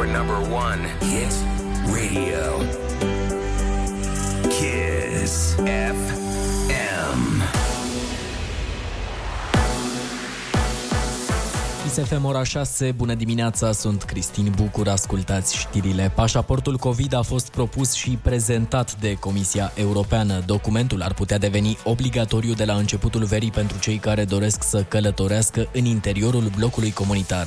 your number one hit radio. Kiss FM. ISFM ora 6, bună dimineața, sunt Cristin Bucur, ascultați știrile. Pașaportul COVID a fost propus și prezentat de Comisia Europeană. Documentul ar putea deveni obligatoriu de la începutul verii pentru cei care doresc să călătorească în interiorul blocului comunitar.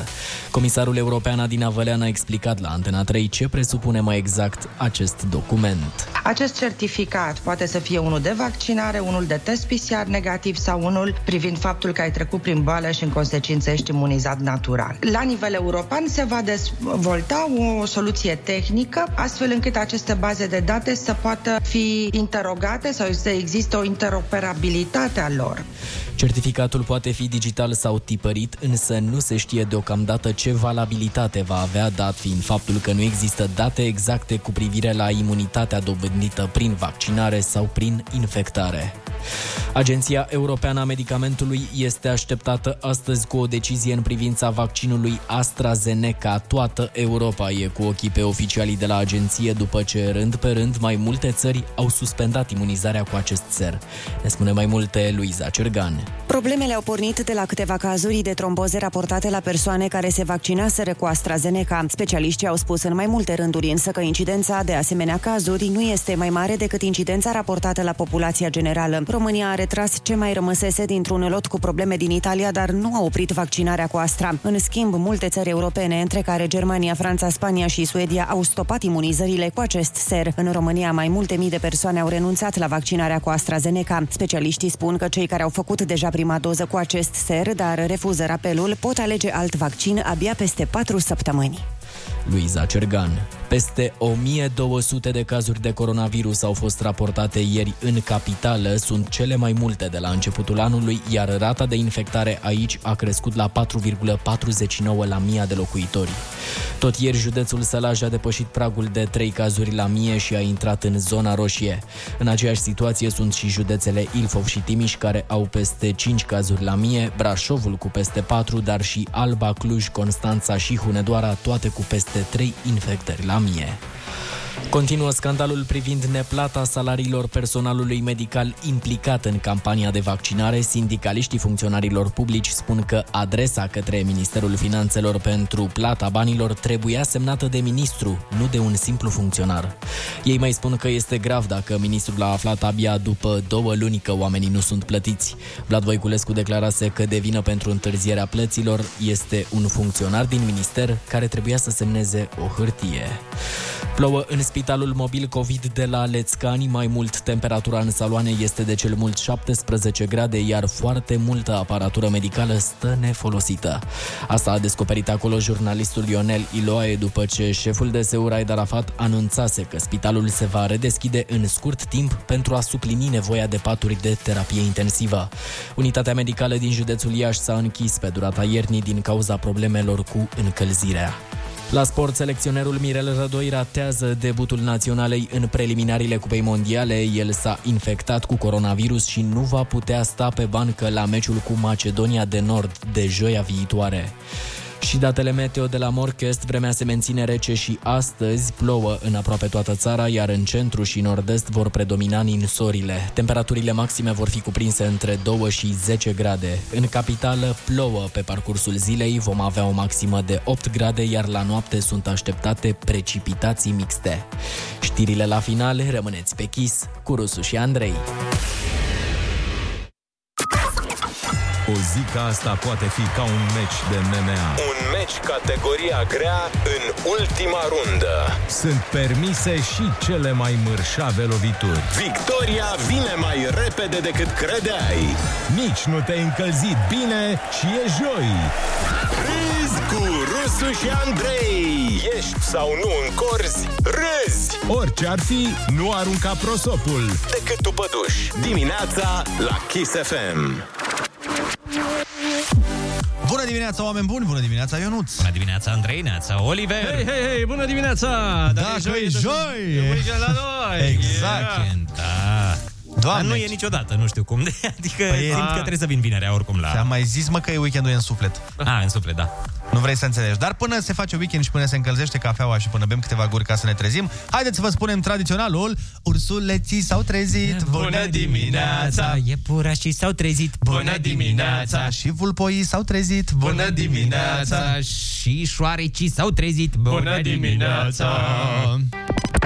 Comisarul european Adina Vălean a explicat la Antena 3 ce presupune mai exact acest document. Acest certificat poate să fie unul de vaccinare, unul de test PCR negativ sau unul privind faptul că ai trecut prin boală și în consecință ești imunizat natural. La nivel european se va dezvolta o soluție tehnică astfel încât aceste baze de date să poată fi interogate sau să existe o interoperabilitate a lor. Certificatul poate fi digital sau tipărit, însă nu se știe deocamdată ce valabilitate va avea, dat fiind faptul că nu există date exacte cu privire la imunitatea dobândită prin vaccinare sau prin infectare. Agenția Europeană a Medicamentului este așteptată astăzi cu o decizie în privința vaccinului AstraZeneca. Toată Europa e cu ochii pe oficialii de la agenție după ce rând pe rând mai multe țări au suspendat imunizarea cu acest ser. Ne spune mai multe Luiza Cergan. Problemele au pornit de la câteva cazuri de tromboze raportate la persoane care se vaccinaseră cu AstraZeneca. Specialiștii au spus în mai multe rânduri însă că incidența de asemenea cazuri nu este mai mare decât incidența raportată la populația generală. România a retras ce mai rămăsese dintr-un lot cu probleme din Italia, dar nu a oprit vaccinarea cu Astra. În schimb, multe țări europene, între care Germania, Franța, Spania și Suedia, au stopat imunizările cu acest ser. În România, mai multe mii de persoane au renunțat la vaccinarea cu AstraZeneca. Specialiștii spun că cei care au făcut deja prima doză cu acest ser, dar refuză rapelul, pot alege alt vaccin abia peste 4 săptămâni. Luiza Cergan. Peste 1200 de cazuri de coronavirus au fost raportate ieri în capitală, sunt cele mai multe de la începutul anului, iar rata de infectare aici a crescut la 4,49 la mii de locuitori. Tot ieri județul Sălaj a depășit pragul de 3 cazuri la mie și a intrat în zona roșie. În aceeași situație sunt și județele Ilfov și Timiș care au peste 5 cazuri la mie, Brașovul cu peste 4, dar și Alba, Cluj, Constanța și Hunedoara, toate cu peste 3 infectări la mie. Continuă scandalul privind neplata salariilor personalului medical implicat în campania de vaccinare. Sindicaliștii funcționarilor publici spun că adresa către Ministerul Finanțelor pentru plata banilor trebuia semnată de ministru, nu de un simplu funcționar. Ei mai spun că este grav dacă ministrul a aflat abia după două luni că oamenii nu sunt plătiți. Vlad Voiculescu declarase că de vină pentru întârzierea plăților este un funcționar din minister care trebuia să semneze o hârtie. Plouă în spitalul mobil COVID de la Lețcani, mai mult temperatura în saloane este de cel mult 17 grade, iar foarte multă aparatură medicală stă nefolosită. Asta a descoperit acolo jurnalistul Ionel Iloae după ce șeful de Seuraid Arafat anunțase că spitalul se va redeschide în scurt timp pentru a suplini nevoia de paturi de terapie intensivă. Unitatea medicală din județul Iași s-a închis pe durata iernii din cauza problemelor cu încălzirea. La sport, selecționerul Mirel Rădoi ratează debutul naționalei în preliminariile Cupei Mondiale. El s-a infectat cu coronavirus și nu va putea sta pe bancă la meciul cu Macedonia de Nord de joia viitoare. Și datele meteo de la Morchest, vremea se menține rece și astăzi plouă în aproape toată țara, iar în centru și nord-est vor predomina ninsorile. Temperaturile maxime vor fi cuprinse între 2 și 10 grade. În capitală plouă pe parcursul zilei, vom avea o maximă de 8 grade, iar la noapte sunt așteptate precipitații mixte. Știrile la final, rămâneți pe chis cu Rusu și Andrei. O zi ca asta poate fi ca un meci de MMA. Un meci categoria grea în ultima rundă. Sunt permise și cele mai mărșave lovituri. Victoria vine mai repede decât credeai. Nici nu te-ai încălzit bine și e joi. Râzi cu Rusu și Andrei. Ești sau nu în corzi, râzi. Orice ar fi, nu arunca prosopul. Decât tu păduș. Dimineața la Kiss FM. Bună dimineața, oameni buni! Bună dimineața, Ionuț! Bună dimineața, Andrei, neața, Oliver! Hei, hei, hei, bună dimineața! Dacă e joi! E weekend la noi! Exact! Da. Doamne, Dar nu e ce- niciodată, nu știu cum. Adică Păi e- simt că trebuie să vin vinerea oricum la... Ți-am mai zis, mă, că e weekendul e în suflet. A, în suflet, da. Nu vrei să înțelegi. Dar până se face weekend și până se încălzește cafeaua și până bem câteva guri ca să ne trezim, haideți să vă spunem tradiționalul. Ursuleții s-au trezit. Iepurașii s-au trezit. Și vulpoii s-au trezit. Bună dimineața! Și șoarecii s-au trezit. Bună dimineața!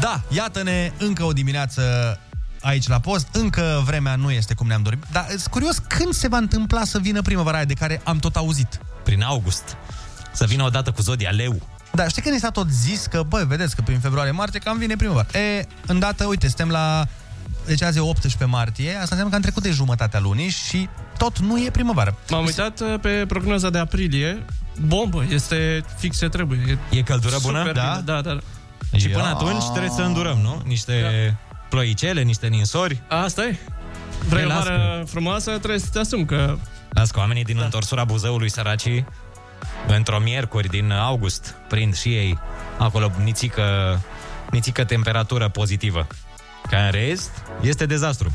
Da, iată-ne încă o dimineață aici la post. Încă vremea nu este cum ne-am dorit. Dar sunt curios când se va întâmpla să vină primăvara aia de care am tot auzit. Prin august. Să vină odată cu Zodia Leu. Da, știi că ni s-a tot zis că, băi, vedeți că prin februarie-martie cam vine primăvara. E, îndată, uite, suntem la... Deci azi e 18 martie, asta înseamnă că am trecut de jumătatea lunii și tot nu e primăvară. M-am uitat uh, pe prognoza de aprilie. Bombă, este fix ce trebuie. E căldură bună? Super Da? bine, da, da. da. Și Ia. până atunci trebuie să îndurăm, nu? Niște ploicele, niște ninsori. Asta e. Vrei o las vară frumoasă, trebuie să te asumi că... Las că oamenii din da. întorsura Buzăului săracii într-o miercuri din august prind și ei acolo nițică, nițică temperatură pozitivă. Ca în rest, este dezastru.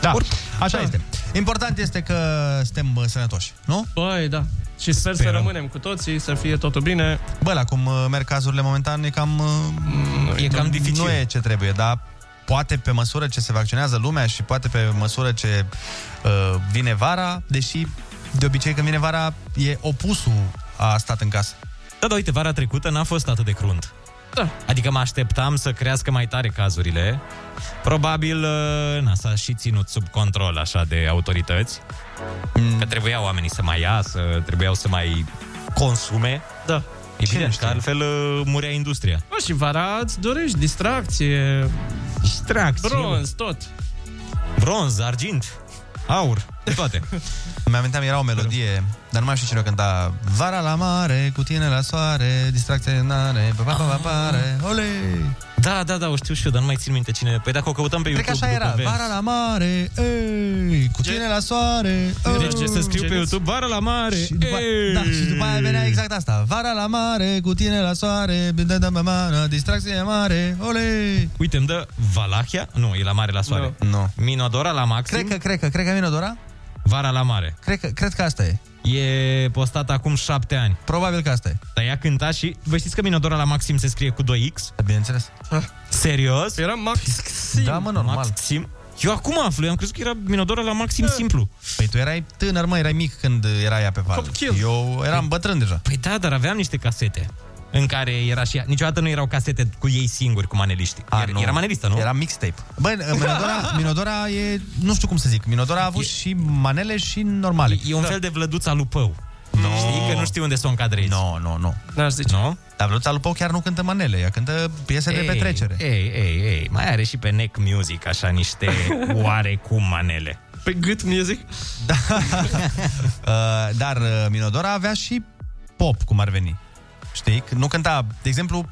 Da, așa este. Important este că suntem bă, sănătoși, nu? Băi, da. Și sper Sperăm. să rămânem cu toții, să fie totul bine. Bă, la cum uh, merg cazurile momentan e cam... uh, E cam dificil. Nu e ce trebuie, dar poate pe măsură ce se vaccinează lumea și poate pe măsură ce uh, vine vara, deși de obicei când vine vara e opusul a stat în casă. Da, da, uite, vara trecută n-a fost atât de crunt. Da. Adică mă așteptam să crească mai tare cazurile. Probabil uh, na, s-a și ținut sub control așa de autorități. Mm. Că trebuiau oamenii să mai iasă, trebuiau să mai consume. Da. Evident, știe? că altfel uh, murea industria. Bă, și vara îți dorești distracție, Distracție. bronz, tot. Bronz, argint, aur, de toate. Îmi aminteam, era o melodie, dar nu mai știu cine o cânta. Vara la mare, cu tine la soare, distracție n-are, pa, pa, pa, pa, pare, ole! Da, da, da, o știu și eu, dar nu mai țin minte cine. Păi dacă o căutăm pe Cred că YouTube așa era, după vers. vara la mare, ei, cu tine la soare, Deci ei. să scriu pe Genius. YouTube, vară la mare. Și după, ei! da, și după aia venea exact asta. Vara la mare, cu tine la soare, da, da, da, distracție mare, ole! Uite, îmi dă Valahia? Nu, e la mare la soare. Nu. Minodora la maxim, Cred că, cred că, cred că Minodora? Vara la mare. Cred că, cred că asta e. E postat acum șapte ani. Probabil că asta e. Dar ea cânta și... Vă știți că Minodora la maxim se scrie cu 2X? Bineînțeles. Serios? Era maxim. Da, mă, normal. Maxim? Eu acum aflu, eu am crezut că era Minodora la maxim simplu. Păi tu erai tânăr, mă, erai mic când era ea pe val. Copil. Eu eram bătrân deja. Păi da, dar aveam niște casete în care era și ea. Niciodată nu erau casete cu ei singuri, cu maneliști. A, era, nu. era manelistă, nu? Era mixtape. Băi, Minodora, Minodora e, nu știu cum să zic, Minodora a avut E- și manele și normale. E, e un fel de vlăduța lupău. No. Știi că nu știu unde să o încadrezi. Nu, nu, nu. N-aș zice. Nu? Dar Vlăduța Lupău chiar nu cântă manele, ea cântă piese de petrecere. Ei, ei, ei, mai are și pe Neck Music așa niște oarecum manele. Pe gât music. Uh, dar uh, Minodora avea și pop, cum ar veni. Știi? Că Nu cânta, de exemplu,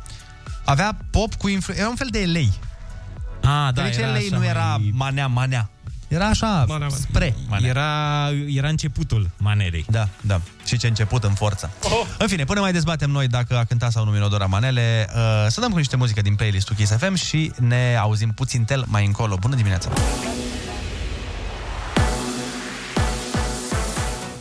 avea pop cu influ... Era un fel de elei. Ah, Da, da, deci era elei așa nu era mai- manea, manea. Era așa, Manea, manea. spre. Manea. Era, era începutul manelei. Da, da. Și ce început în forță. Oh. În fine, până mai dezbatem noi dacă a cântat sau nu Minodora Manele, uh, să dăm cu niște muzică din playlist-ul Kiss FM și ne auzim puțin tel mai încolo. Bună dimineața!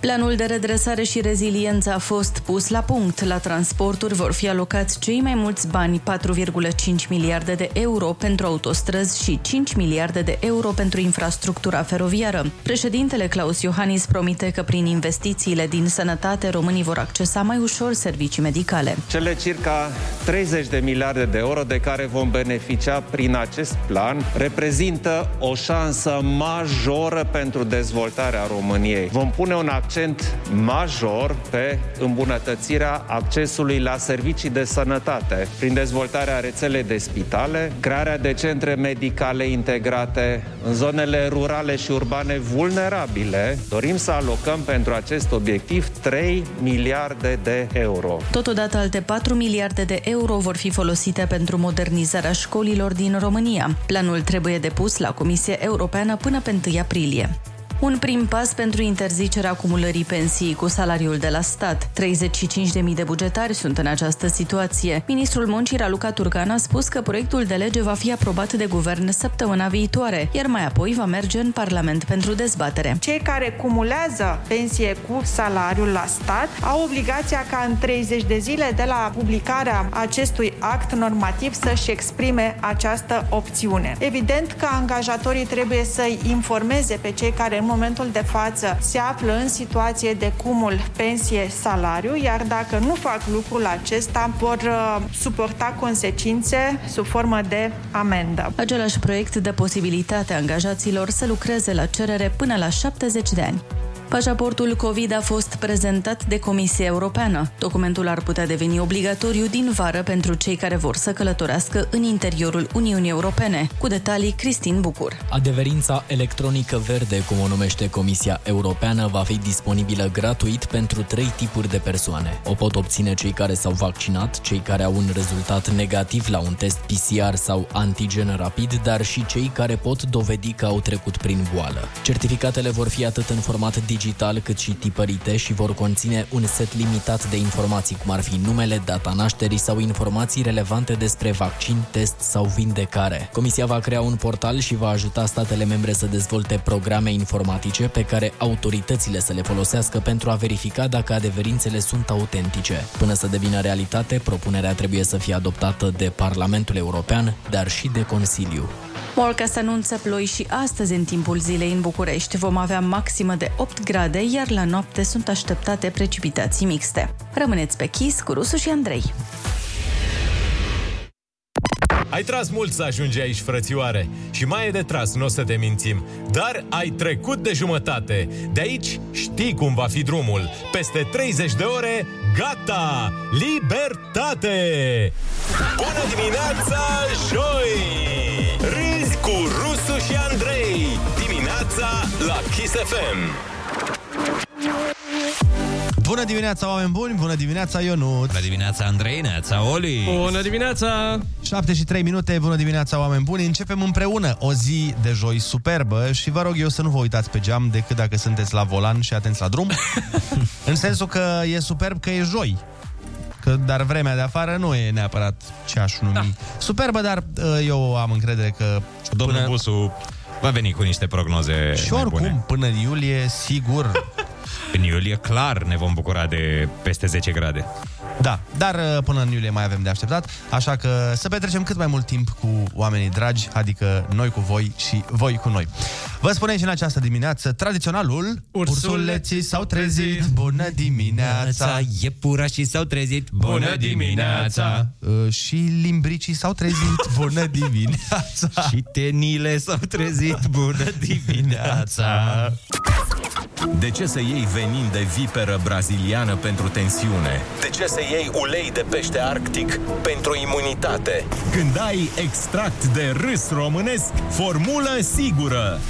Planul de redresare și reziliență a fost pus la punct. La transporturi vor fi alocați cei mai mulți bani, 4,5 miliarde de euro pentru autostrăzi și 5 miliarde de euro pentru infrastructura feroviară. Președintele Claus Iohannis promite că prin investițiile din sănătate românii vor accesa mai ușor servicii medicale. Cele circa 30 de miliarde de euro de care vom beneficia prin acest plan reprezintă o șansă majoră pentru dezvoltarea României. Vom pune un accent accent major pe îmbunătățirea accesului la servicii de sănătate, prin dezvoltarea rețelei de spitale, crearea de centre medicale integrate în zonele rurale și urbane vulnerabile. Dorim să alocăm pentru acest obiectiv 3 miliarde de euro. Totodată, alte 4 miliarde de euro vor fi folosite pentru modernizarea școlilor din România. Planul trebuie depus la Comisia Europeană până pe 1 aprilie. Un prim pas pentru interzicerea acumulării pensiei cu salariul de la stat. 35.000 de bugetari sunt în această situație. Ministrul Muncii Raluca Turcan a spus că proiectul de lege va fi aprobat de guvern săptămâna viitoare, iar mai apoi va merge în Parlament pentru dezbatere. Cei care cumulează pensie cu salariul la stat au obligația ca în 30 de zile de la publicarea acestui act normativ să-și exprime această opțiune. Evident că angajatorii trebuie să-i informeze pe cei care în momentul de față se află în situație de cumul pensie-salariu, iar dacă nu fac lucrul acesta, vor uh, suporta consecințe sub formă de amendă. Același proiect dă posibilitatea angajaților să lucreze la cerere până la 70 de ani. Pașaportul COVID a fost prezentat de Comisia Europeană. Documentul ar putea deveni obligatoriu din vară pentru cei care vor să călătorească în interiorul Uniunii Europene. Cu detalii, Cristin Bucur. Adeverința electronică verde, cum o numește Comisia Europeană, va fi disponibilă gratuit pentru trei tipuri de persoane. O pot obține cei care s-au vaccinat, cei care au un rezultat negativ la un test PCR sau antigen rapid, dar și cei care pot dovedi că au trecut prin boală. Certificatele vor fi atât în format digital digital cât și tipărite și vor conține un set limitat de informații, cum ar fi numele, data nașterii sau informații relevante despre vaccin, test sau vindecare. Comisia va crea un portal și va ajuta statele membre să dezvolte programe informatice pe care autoritățile să le folosească pentru a verifica dacă adeverințele sunt autentice. Până să devină realitate, propunerea trebuie să fie adoptată de Parlamentul European, dar și de Consiliu. Morca se anunță ploi și astăzi în timpul zilei în București. Vom avea maximă de 8 grade, iar la noapte sunt așteptate precipitații mixte. Rămâneți pe chis cu Rusu și Andrei. Ai tras mult să ajungi aici, frățioare, și mai e de tras, nu o să te mințim. Dar ai trecut de jumătate. De aici știi cum va fi drumul. Peste 30 de ore, gata! Libertate! Bună dimineața, joi! Râzi cu Rusu și Andrei. Dimineața la Kiss FM. Bună dimineața, oameni buni! Bună dimineața, Ionut! Bună dimineața, Andrei, neața, Oli! Bună dimineața! 7 și 3 minute, bună dimineața, oameni buni! Începem împreună o zi de joi superbă și vă rog eu să nu vă uitați pe geam decât dacă sunteți la volan și atenți la drum. în sensul că e superb că e joi. Că, dar vremea de afară nu e neapărat ce aș numi da. superbă, dar uh, eu am încredere că... Domnul până... Busu va veni cu niște prognoze Și mai oricum, bune. până în iulie, sigur... În iulie, clar, ne vom bucura de peste 10 grade. Da, dar uh, până în iulie mai avem de așteptat, așa că să petrecem cât mai mult timp cu oamenii dragi, adică noi cu voi și voi cu noi. Vă spunem și în această dimineață tradiționalul Ursuleții s-au trezit, bună dimineața! Iepurașii s-au trezit, Bună dimineața! uh, Și limbricii s-au trezit. Bună dimineața! Și tenile s-au trezit, bună dimineața! De ce să iei venin de viperă braziliană pentru tensiune? De ce să iei ulei de pește arctic pentru imunitate? Când ai extract de râs românesc, formulă sigură!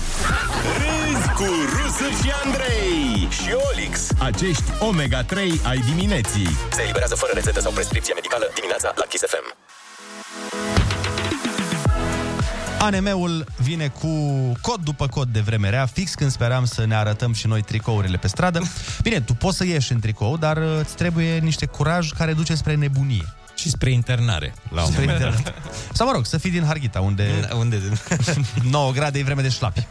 Râzi cu Rusu și Andrei și Olix, acești omega-3 ai dimineții. Se eliberează fără rețetă sau prescripție medicală dimineața la Kiss FM. ANM-ul vine cu cod după cod de vreme rea, fix când speram să ne arătăm și noi tricourile pe stradă. Bine, tu poți să ieși în tricou, dar uh, îți trebuie niște curaj care duce spre nebunie. Și spre internare, la un Spre moment dat. internare. Sau mă rog, să fii din Harghita, unde, unde 9 grade e vreme de șlapi.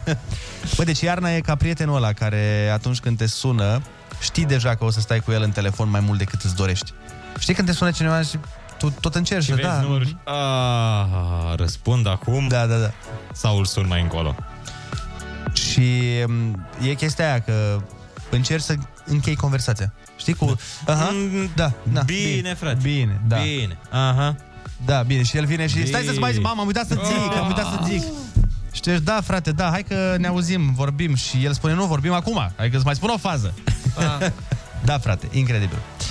Bă, deci iarna e ca prietenul ăla care atunci când te sună, știi deja că o să stai cu el în telefon mai mult decât îți dorești. Știi când te sună cineva și tu tot încerci, Și vezi da. numărul și... A, răspund acum? Da, da, da. Sau îl sun mai încolo? Și m, e chestia aia că încerci să închei conversația. Știi cu... Aha, da, da, Bine, frate. Bine, da. Bine, aha. Da, bine. Și el vine și Bine. stai să-ți mai zic, mama, am uitat să zic, am uitat să zic. Și tu ești, da, frate, da, hai că ne auzim, vorbim. Și el spune, nu, vorbim acum, hai că îți mai spun o fază. Da, frate, incredibil. Uh,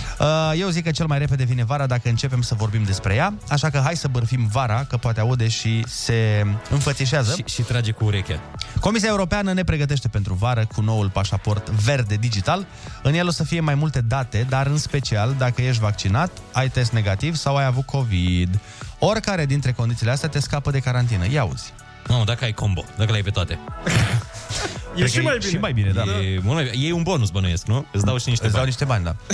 Eu zic că cel mai repede vine vara dacă începem să vorbim despre ea, așa că hai să bărfim vara, că poate aude și se înfățișează. Și, și trage cu urechea. Comisia Europeană ne pregătește pentru vară cu noul pașaport verde digital. În el o să fie mai multe date, dar în special dacă ești vaccinat, ai test negativ sau ai avut COVID. Oricare dintre condițiile astea te scapă de carantină. Ia uzi. Nu, dacă ai combo, dacă le ai pe toate. E și mai bine. Și mai bine, da. E, mult mai bine. e un bonus, bănuiesc, nu? Îți dau și niște Îți dau bani. niște bani, da.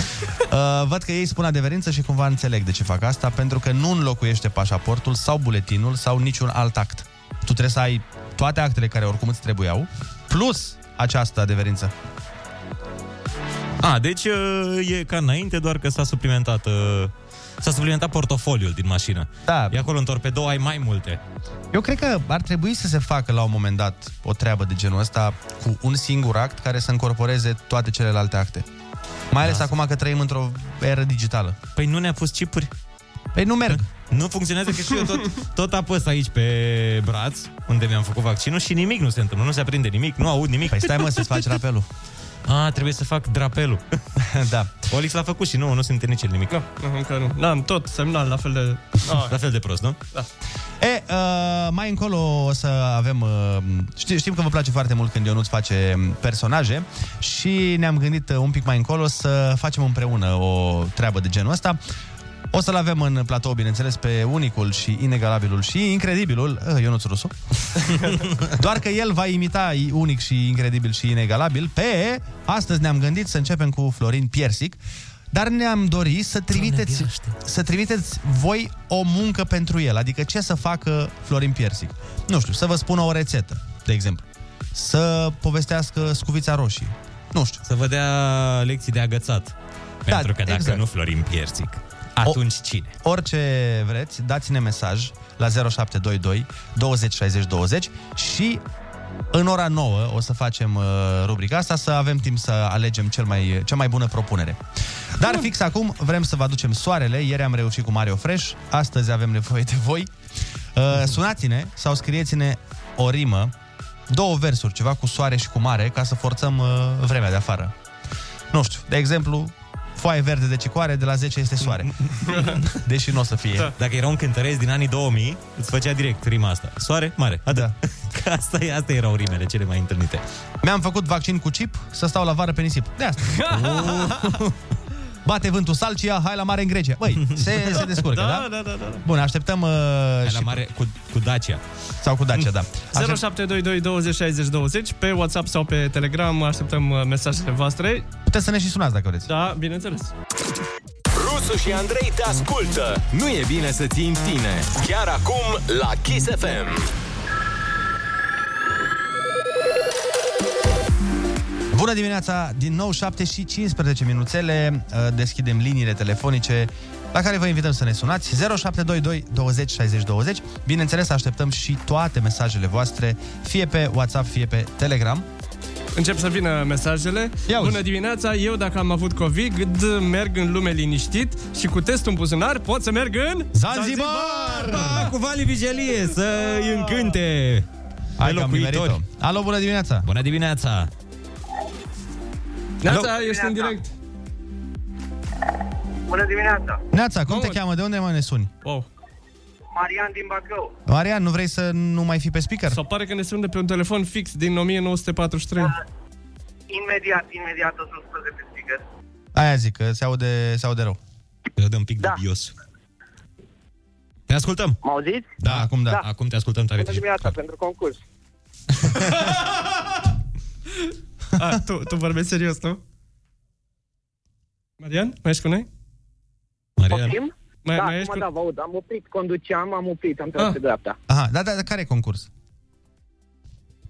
Uh, văd că ei spun adeverință și cumva înțeleg de ce fac asta, pentru că nu înlocuiește pașaportul sau buletinul sau niciun alt act. Tu trebuie să ai toate actele care oricum îți trebuiau, plus această adeverință. A, deci uh, e ca înainte, doar că s-a suplimentat uh, S-a suplimentat portofoliul din mașină. Da. E acolo în torpedou ai mai multe. Eu cred că ar trebui să se facă la un moment dat o treabă de genul ăsta cu un singur act care să încorporeze toate celelalte acte. Mai ales Da. acum că trăim într-o eră digitală. Păi nu ne-a pus chipuri? Păi nu merg. Nu funcționează că și eu tot, tot apăs aici pe braț, unde mi-am făcut vaccinul și nimic nu se întâmplă, nu se aprinde nimic, nu aud nimic. Păi stai mă să-ți faci rapelul. A, trebuie să fac drapelul. da. Olix l-a făcut și nu, nu simte nici el nimic. Nu, nu, încă nu. N-am tot semnal la fel de... Ah. La fel de prost, nu? Da. E, uh, mai încolo o să avem... Uh, știm, știm că vă place foarte mult când Ionuț face personaje și ne-am gândit uh, un pic mai încolo să facem împreună o treabă de genul ăsta. O să-l avem în platou, bineînțeles, pe unicul și inegalabilul și incredibilul uh, Ionuț Rusu. Doar că el va imita unic și incredibil și inegalabil pe... Astăzi ne-am gândit să începem cu Florin Piersic, dar ne-am dorit să trimiteți, să trimiteți voi o muncă pentru el. Adică ce să facă Florin Piersic. Nu știu, să vă spună o rețetă, de exemplu. Să povestească scuvița roșie. Nu știu. Să vă dea lecții de agățat. Pentru că dacă exact. nu Florin Piersic, atunci cine? Orice vreți, dați-ne mesaj la 0722 20 60 20 și în ora 9 o să facem uh, rubrica asta, să avem timp să alegem cel mai, cea mai bună propunere. Dar fix acum vrem să vă aducem soarele. Ieri am reușit cu Mario Fresh, astăzi avem nevoie de voi. Uh, sunați-ne sau scrieți-ne o rimă, două versuri, ceva cu soare și cu mare, ca să forțăm uh, vremea de afară. Nu știu, de exemplu, foaie verde de cicoare, de la 10 este soare. Deși nu o să fie. Da. Dacă era un cântăresc din anii 2000, îți făcea direct rima asta. Soare, mare. Atât. Da. Că asta, e, asta erau rimele cele mai întâlnite. Mi-am făcut vaccin cu chip să stau la vară pe nisip. De asta. Bate vântul Salcia, hai la mare în Grecia. Băi, se, se descurcă, da? Da, da, da, da. Bun, așteptăm... Uh, Hai și... la mare cu, cu Dacia. Sau cu Dacia, da. Aștept... 0722 20 60 20 Pe WhatsApp sau pe Telegram așteptăm uh, mesajele voastre Puteți să ne și sunați dacă vreți. Da, bineînțeles Rusu și Andrei te ascultă. Nu e bine să ții în tine. Chiar acum la Kiss FM. Bună dimineața, din nou 7 și 15 minuțele, uh, deschidem liniile telefonice la care vă invităm să ne sunați 0722 20 60 20. Bineînțeles, așteptăm și toate mesajele voastre, fie pe WhatsApp, fie pe Telegram. Încep să vină mesajele Ia uzi. Bună dimineața, eu dacă am avut COVID Merg în lume liniștit Și cu testul în buzunar pot să merg în Zanzibar! Da, cu Vali Vigelie să îi încânte Hai pe că am locuitori. nimerit-o. Alo, bună dimineața! Bună dimineața! Neața, ești în direct Bună dimineața! Neața, cum Mamă. te cheamă? De unde mai ne suni? wow. Marian din Bacău. Marian, nu vrei să nu mai fii pe speaker? Sau pare că ne sun de pe un telefon fix din 1943 Imediat, imediat o să-l scos de pe speaker. Aia zic, că se aude, se aude rău. Te dăm un pic da. dubios. Te ascultăm. Mă auziți? Da, acum da. Da. Acum te ascultăm tare. Bună dimineața pentru concurs. A, tu, tu vorbești serios, nu? Marian, mai ești cu noi? Marian. Poftim? Mai, da, mai acum ești cu... da, vă aud. Am oprit, conduceam, am oprit, am tras Ah. pe dreapta. Aha, da, da, da, care e concurs?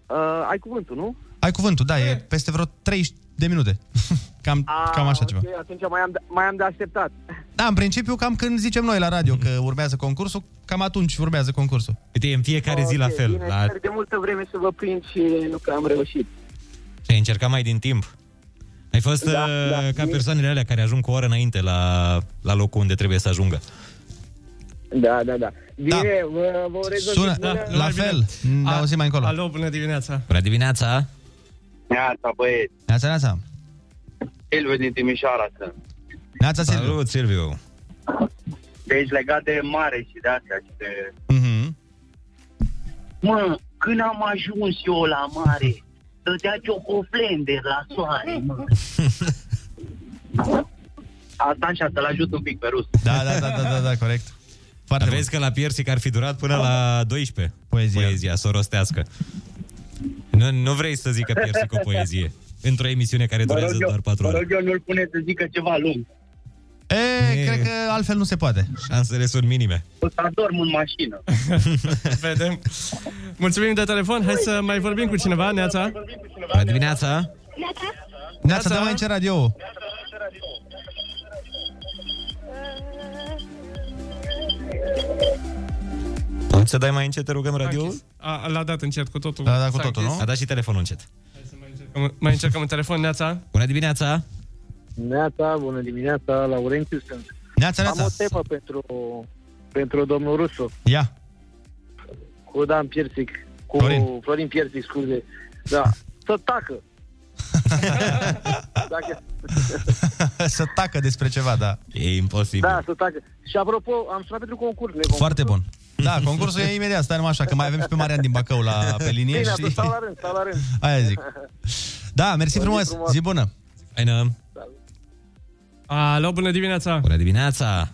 Uh, ai cuvântul, nu? Ai cuvântul, da, e peste vreo 30 de minute. cam, cam așa ceva. Ok, atunci mai am, de, mai am de așteptat. Da, în principiu, cam când zicem noi la radio că urmează concursul, cam atunci urmează concursul. Uite, e în fiecare zi la Ok, fel. Bine, La... sper de multă vreme să vă prind și nu că am reușit. Și ai încercat mai din timp. Ai fost Da, da, da. da, ca persoanele alea care ajung cu o oră înainte la, la locul unde trebuie să ajungă. Da, da, da. Bine, vă, vă urez o zi Sună, bună. la fel, ne A- auzim mai încolo. Alo, bună dimineața Bună dimineața! Neața, băieți. Neața, neața. Silviu din Timișoara sunt. Neața, Silviu. Salut, Silviu. Deci legat de mare și de astea și de... Mhm. Mă, când am ajuns eu la mare, dădea ciocoflender la soare, mă. Asta așa, să-l ajut un pic pe rus. Da, da, da, da, da, da corect. Foarte Vezi că la Piersic ar fi durat până la 12. Poezia. Poezia, să o rostească. Nu, nu vrei să zică Piersic o poezie. Într-o emisiune care Vă durează rog eu, doar 4 vă ore. rog eu, nu-l pune să zică ceva lung. E, E. cred că altfel nu se poate. Șansele sunt minime. O să adorm în mașină. Vedem. Mulțumim de telefon. Hai să mai vorbim cu cineva. Neața. Bună dimineața! Neața, dă mai în ce radio Poți să dai mai încet, te rugăm, radio? A, l-a dat încet cu totul. L-a dat cu S-a totul, închis. nu? A dat și telefonul încet. Mai încercăm un telefon, Neața. Bună dimineața! Neața, bună dimineața, Laurențiu sunt. Neața, Am neața. o temă pentru, pentru domnul Rusu, Ia. cu Dan Piersic, cu Florin. Florin, Piersic, scuze. Da, să tacă. Dacă, să tacă despre ceva, da. E imposibil. da, să tacă. Și apropo, am sunat pentru concurs. ne Foarte bun. Da, concursul e imediat, stai numai așa, că mai avem și pe Marian din Bacău la, pe linie, Bine, știi? atunci stau la rând, stau la rând. Aia zic. Da, mersi frumos, frumos. zi bună. Faină! Alo, bună dimineața. Bună dimineața!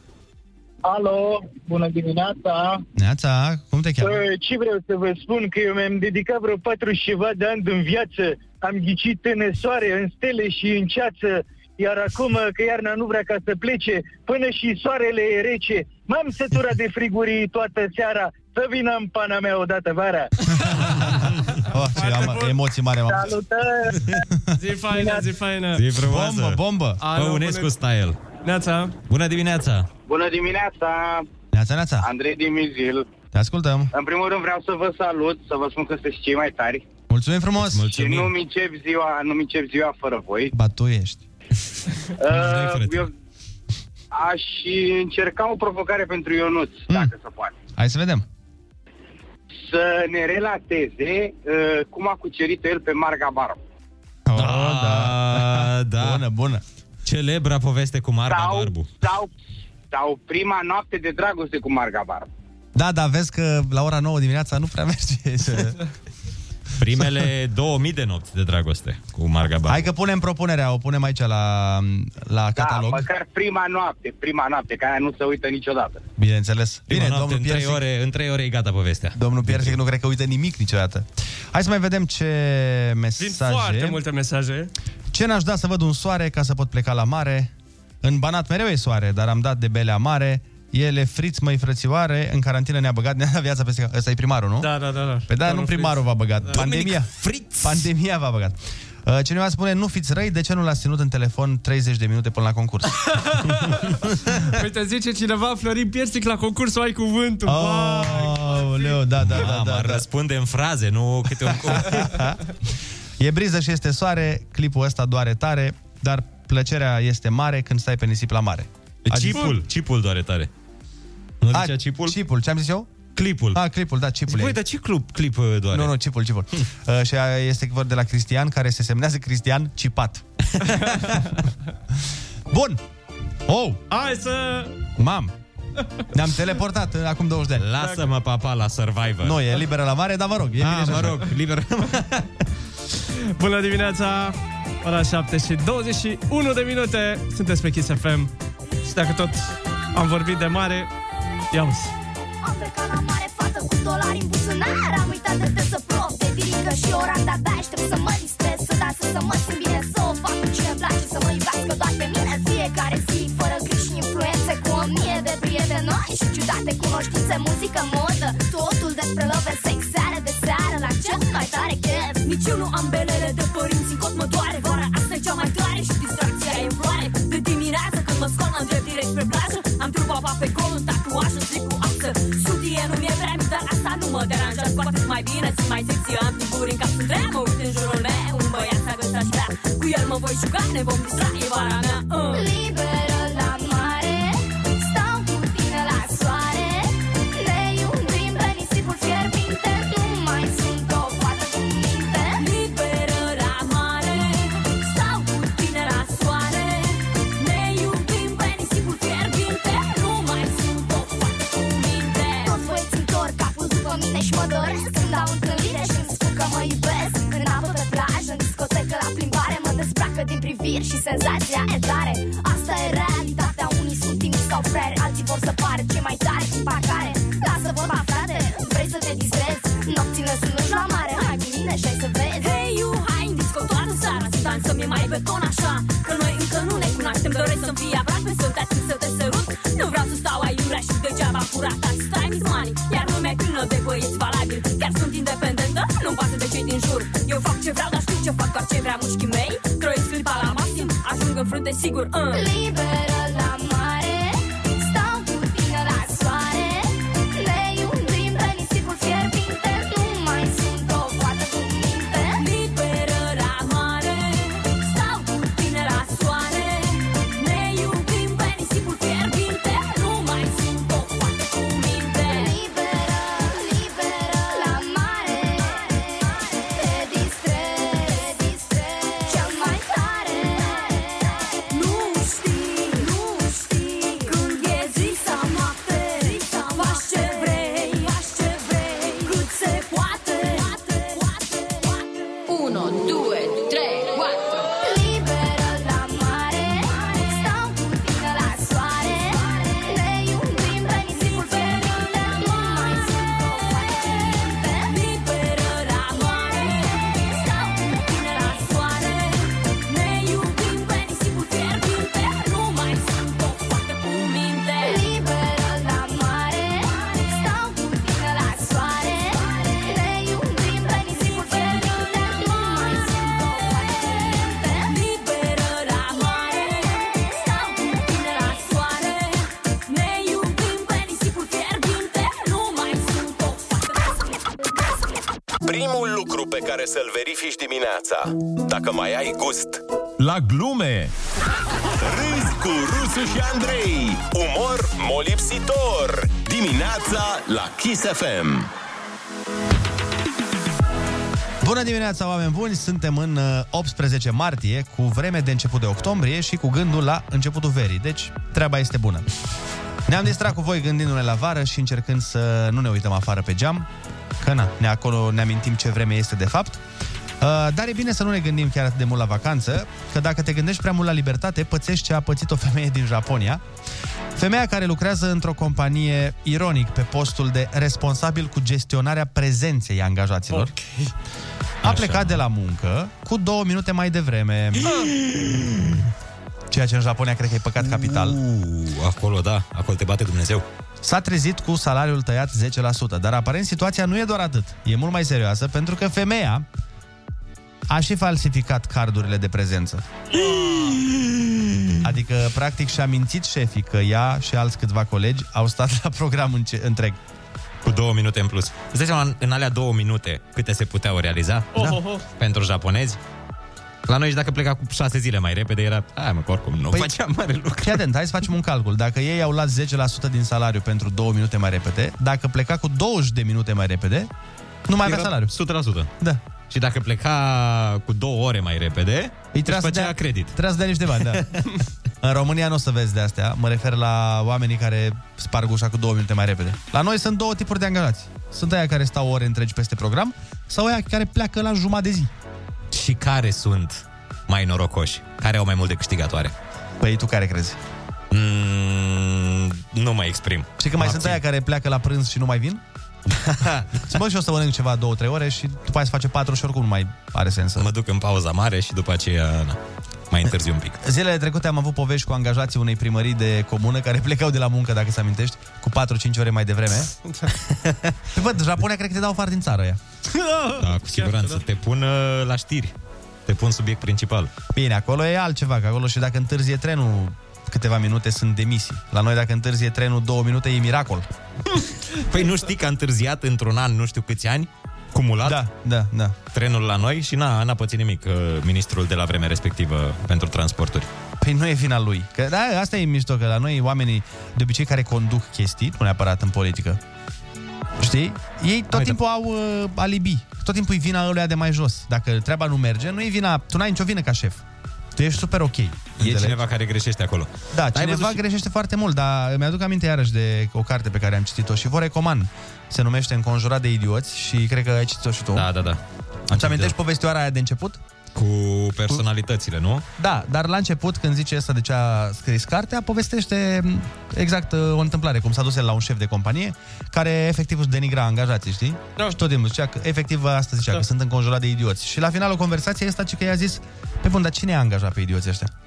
Alo, bună dimineața! Neața, cum te cheamă? Uh, Ce vreau să vă spun? Că eu mi-am dedicat vreo 40 și ceva de ani în viață. Am ghicit în soare, în stele și în ceață. Iar acum că iarna nu vrea ca să plece, până și soarele e rece. M-am săturat de frigurii toată seara, să vină în pana mea odată vara. Oh, ce am, emoții mari am avut. Salutări! Zi faină, zi faină. Zi frumoasă! Bombă, bombă. Alo, Păunescu bună- style! Neața. Bună dimineața! Bună dimineața! Neața, neața. Andrei din Mizil. Te ascultăm. În primul rând vreau să vă salut, să vă spun că sunteți cei mai tari. Mulțumim frumos. Și nu-mi încep ziua, nu-mi încep ziua fără voi. Ba, tu ești. Uh, eu aș încerca o provocare pentru Ionuț, Mm. dacă se poate. Hai să vedem. Să ne relateze uh, cum a cucerit el pe Marga Barbu. Oh, da. da. Bună, bună. Celebra poveste cu Marga Sau, Barbu. sau, sau prima noapte de dragoste cu Marga Barbu. Da, da, vezi că la ora 9 dimineața nu prea merge să... Primele 2000 de nopți de dragoste cu Marga Barbu. Hai că punem propunerea, o punem aici la, la catalog. Da, măcar prima noapte, prima noapte, care aia nu se uită niciodată. Bineînțeles. Prima Bine, noapte, domnul în, trei Piersic, ore, în trei ore e gata povestea. domnul Piersic nu cred că uită nimic niciodată. Hai să mai vedem ce Vin mesaje. foarte multe mesaje. Ce n-aș da să văd un soare ca să pot pleca la mare? În Banat mereu e soare, dar am dat de belea mare. Ele friț, măi frățioare, în carantină ne-a băgat, ne-a dat viața peste... Ăsta e primarul, nu? Da, da, da. da. Pe da, nu Domnul primarul v-a băgat. Da. Pandemia. Fritz. Pandemia v-a băgat. Uh, Cineva spune, nu fiți răi, de ce nu l-ați ținut în telefon 30 de minute până la concurs? Uite, zice cineva, Florin Piersic la concursul Ai Cuvântul. Oh, Leo, da, da, da, Mamă, da, da. răspunde în fraze, nu câte un cuvânt. E briză și este soare, clipul ăsta doare tare, dar plăcerea este mare când stai pe nisip la mare. Cipul, cipul doare tare. Nu A, zicea cipul? Cipul, ce am zis eu? Clipul. A, clipul, da, cipul. Băi, e. dar ce club, clip uh, doare? Nu, nu, cipul, cipul. uh, și aia este vorba de la Cristian, care se semnează Cristian Cipat. Bun! Oh! Hai să... Mam! Ne-am teleportat uh, acum 20 de ani. Lasă-mă, papa, la Survivor. Nu, e liberă la mare, dar mă rog, e Ah, bine și mă așa. rog, liber. Bună dimineața, ora 7 și 21 de minute. Sunteți pe Kiss FM. Și dacă tot am vorbit de mare, ia uzi. Am plecat la mare fată cu dolari în buzunar. Am uitat de te să plouă de virică și ora de-abia aștept să mă distrez Să dansă, să mă simt bine, să o fac cu cine place Să mă iubească doar pe mine. Fiecare zi Fără griji și influențe cu o mie de prieteni noi Și ciudate cunoștințe, muzică, modă. Totul despre love, sex, seară de seară. La cel mai tare chef? Nici eu nu am belele de părinți, în cot mă doare. Vara asta e cea mai tare și distracția e în floare De dimineață când mă scol, mă îndrept direct spre plajă mai târziu Am timpuri în cap, sunt rea, mă în jurul meu. Un băiat s-a găsit aș Cu el mă voi juca, ne vom distra, e vara mea uh. Liberă la mare Stau cu tine la soare. Ne iubim pe nisipul fierbinte nu mai sunt o fată cu minte. Liberă la mare Stau cu tine la soare. Ne iubim pe nisipul fierbinte Nu mai sunt o fată cu minte. Toți voi ți capul după mine și mă doresc mă iubesc. Când apă pe plajă, în discotecă la plimbare Mă dezbracă din priviri și senzația e tare. Asta e realitatea, unii sunt timizi sau frere Alții vor să pare cei mai tare cu pacare. Lasă vorba, frate, vrei să te distrezi? Nopțile sunt lungi la mare, hai cu mine și ai să vezi. Hey you, hai în disco toată seara Să dansăm, e mai beton așa. Că noi încă nu ne cunoaștem, doresc să-mi fii aproape Sunt atât să te sărut, nu vreau să stau aiurea Și degeaba curat, stai mi money Iar lumea plină de băieți, fac doar ce vrea mușchii mei Trăiesc clipa la maxim, ajung în frunte sigur uh. Liberă să-l verifici dimineața, dacă mai ai gust. La glume! Râzi cu Rusu și Andrei. Umor molipsitor. Dimineața la Kiss FM. Bună dimineața, oameni buni! Suntem în uh, 18 martie, cu vreme de început de octombrie și cu gândul la începutul verii. Deci, treaba este bună. Ne-am distrat cu voi gândindu-ne la vară și încercând să nu ne uităm afară pe geam, că na, ne acolo ne amintim ce vreme este de fapt. Uh, Dar e bine să nu ne gândim chiar atât de mult la vacanță, că dacă te gândești prea mult la libertate, pățești ce a pățit o femeie din Japonia. Femeia care lucrează într-o companie, ironic, pe postul de responsabil cu gestionarea prezenței angajaților, okay. a plecat de la muncă cu două minute mai devreme. Ceea ce în Japonia cred că e păcat capital. Uh, acolo, da, acolo te bate Dumnezeu. S-a trezit cu salariul tăiat 10%, dar aparent situația nu e doar atât. E mult mai serioasă pentru că femeia a și falsificat cardurile de prezență. Adică, practic, și-a mințit șefii că ea și alți câțiva colegi au stat la program înce- întreg. Cu două minute în plus. Îți dai seama, în alea două minute, câte se puteau realiza? Oh, oh, oh. Pentru japonezi? La noi și dacă pleca cu șase zile mai repede, era... Hai mă, că oricum nu păi, făceam mare lucru. Fii atent, hai să facem un calcul. Dacă ei au luat 10% din salariu pentru două minute mai repede, dacă pleca cu 20 de minute mai repede, nu mai avea Era salariu. 100%. Da. Și dacă pleca cu două ore mai repede, îi trebuia trebuia să făcea dea- credit. Trebuie să dea niște bani, da. în România nu o să vezi de astea. Mă refer la oamenii care sparg ușa cu două minute mai repede. La noi sunt două tipuri de angajați. Sunt aia care stau ore întregi peste program sau aia care pleacă la jumătate de zi. Și care sunt mai norocoși? Care au mai mult de câștigatoare? Păi tu care crezi? Mm, nu mă exprim. Și că mai Mă sunt abțin. aia care pleacă la prânz și nu mai vin? Și bă, și o să mănânc ceva două, trei ore și după aia se face patru și oricum nu mai are sens. Mă duc în pauza mare și după aceea na, mai întârzi un pic. Zilele trecute am avut povești cu angajații unei primării de comună care plecau de la muncă, dacă se amintești, cu 4-5 ore mai devreme. Păi, Bă, Japonia cred că te dau afară din țară ea. Da, cu siguranță. Te pun uh, la știri. Te pun subiect principal. Bine, acolo e altceva, că acolo și dacă întârzie trenul câteva minute sunt demisii. La noi dacă întârzie trenul două minute e miracol. Păi nu știi că a întârziat într-un an nu știu câți ani, cumulat, Da, da, da. trenul la noi și n-a, n-a pățit nimic uh, ministrul de la vremea respectivă pentru transporturi. Păi nu e vina lui. Că, da, asta e mișto, că la noi oamenii de obicei care conduc chestii, nu neapărat în politică, știi? Ei tot Hai, timpul au uh, alibi. Tot timpul e vina ăluia de mai jos. Dacă treaba nu merge, nu e vina... Tu n-ai nicio vină ca șef. Tu ești super ok. E cineva care greșește acolo. Da, Ai cineva văzut și- greșește foarte mult, dar îmi aduc aminte iarăși de o carte pe care am citit-o și vă recomand. Se numește Înconjurat de idioți și cred că ai citit-o și tu. Da, da, da. Îți amintești povestioara aia de început? Cu personalitățile, nu? Da, dar la început, când zice asta de ce a scris cartea, povestește m, exact uh, o întâmplare, cum s-a dus el la un șef de companie, care efectiv își denigra angajații, știi? Da. Și tot timpul zicea că, efectiv, asta zicea, da. că sunt înconjurat de idioți. Și la finalul conversației asta, ce că i-a zis, pe bun, dar cine a angajat pe idioții ăștia?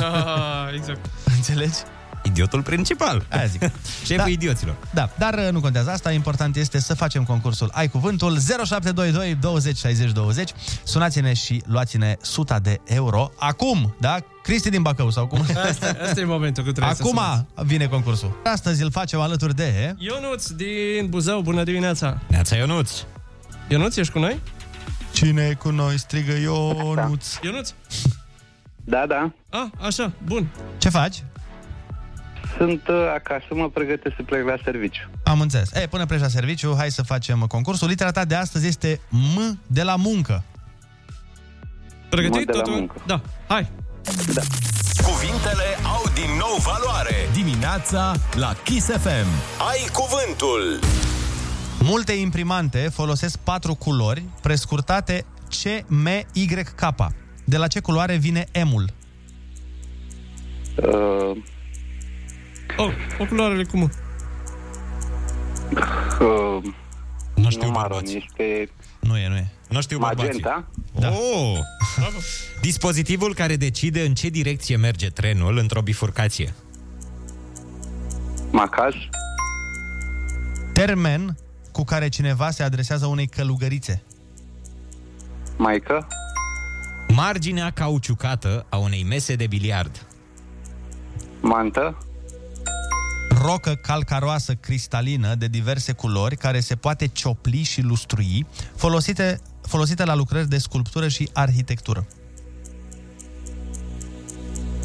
Ah, exact. Înțelegi? Idiotul principal. Aia zic. Șeful Da. idioților. Da, dar uh, nu contează asta, important este să facem concursul Ai Cuvântul 0722 20 60 20. Sunați-ne și luați-ne 100 de euro. Acum, da? Cristi din Bacău sau cum? Asta, asta e momentul când trebuie să Acum sunați. vine concursul. Astăzi îl facem alături de... Ionuț din Buzău, bună dimineața! Neața Ionuț! Ionuț, ești cu noi? Cine e cu noi strigă Ionuț? Ionuț? Da, da. Ah, așa, bun. Ce faci? Sunt uh, acasă, mă pregătesc să plec la serviciu. Am înțeles. E, până pleci la serviciu, hai să facem concursul. Litera ta de astăzi este M de la muncă. Pregătit de la totul? muncă. Da, hai! Da. Cuvintele au din nou valoare. Dimineața la Kiss FM. Ai cuvântul. Multe imprimante folosesc patru culori prescurtate CMYK. De la ce culoare vine M-ul? Uh, Oh, o culoare cum? uh, nu știu maron, este Nu e, nu e. Nu știu bărbații. magenta. Da. Oh! Dispozitivul care decide în ce direcție merge trenul într-o bifurcație. Macaz. Termen cu care cineva se adresează unei călugărițe. Maică. Marginea cauciucată a unei mese de biliard. Mantă. Rocă calcaroasă cristalină de diverse culori care se poate ciopli și lustrui, folosite, folosită la lucrări de sculptură și arhitectură.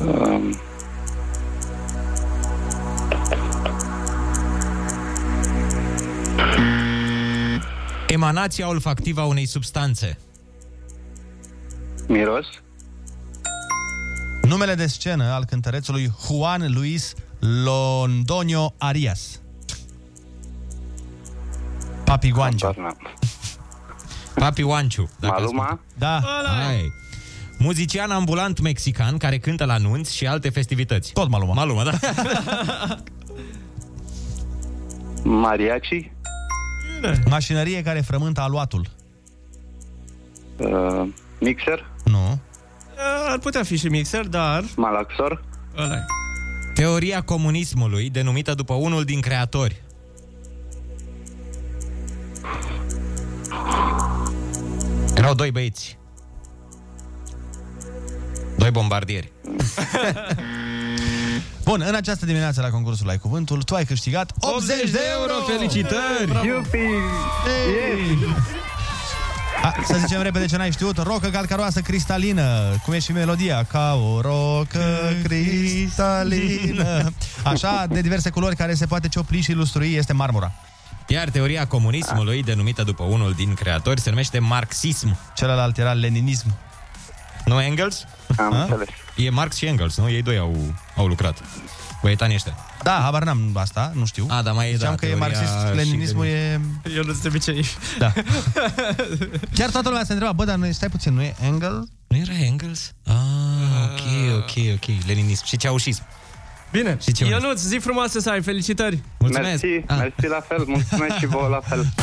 Uh, Emanația olfactivă a unei substanțe. miros. Numele de scenă al cântărețului Juan Luis Londoño Arias. Papi Guancio. Papi Wanciu. Maluma. Da. Hai. Muzician ambulant mexican care cântă la nunți și alte festivități. Tot Maluma. Maluma, da. Mariachi. Mașinărie care frământă aluatul. Uh, mixer. Nu. Ar putea fi și mixer, dar... Malaxor. ăla e. Teoria comunismului, denumită după unul din creatori. Erau doi băieți. Doi bombardieri. Bun, în această dimineață la concursul Ai Cuvântul, tu ai câștigat 80 de euro! Felicitări! Iupi! A, să zicem repede ce n-ai știut Rocă calcaroasă cristalină Cum e și melodia Ca o rocă cristalină Așa, de diverse culori care se poate ciopli și lustrui Este marmura Iar teoria comunismului, denumită după unul din creatori, se numește marxism. Celălalt era leninism Nu Engels? Am A? înțeles. E Marx și Engels, nu? Ei doi au, au lucrat. Băietanii ăștia. Da, habar n-am asta, nu știu A, dar mai e, Ziceam da, că e teoria marxist, și leninismul e... Eu nu sunt obicei. Da Chiar toată lumea se întreba, bă, dar nu, stai puțin, nu e Engel? Nu era Engels? Ah, ok, ok, ok. Leninism și ceaușism. Bine, Și ce mai- Ionuț, zi frumoasă să ai, felicitări! Mulțumesc! Mersi, Ah. mersi la fel. Mulțumesc și vouă la fel.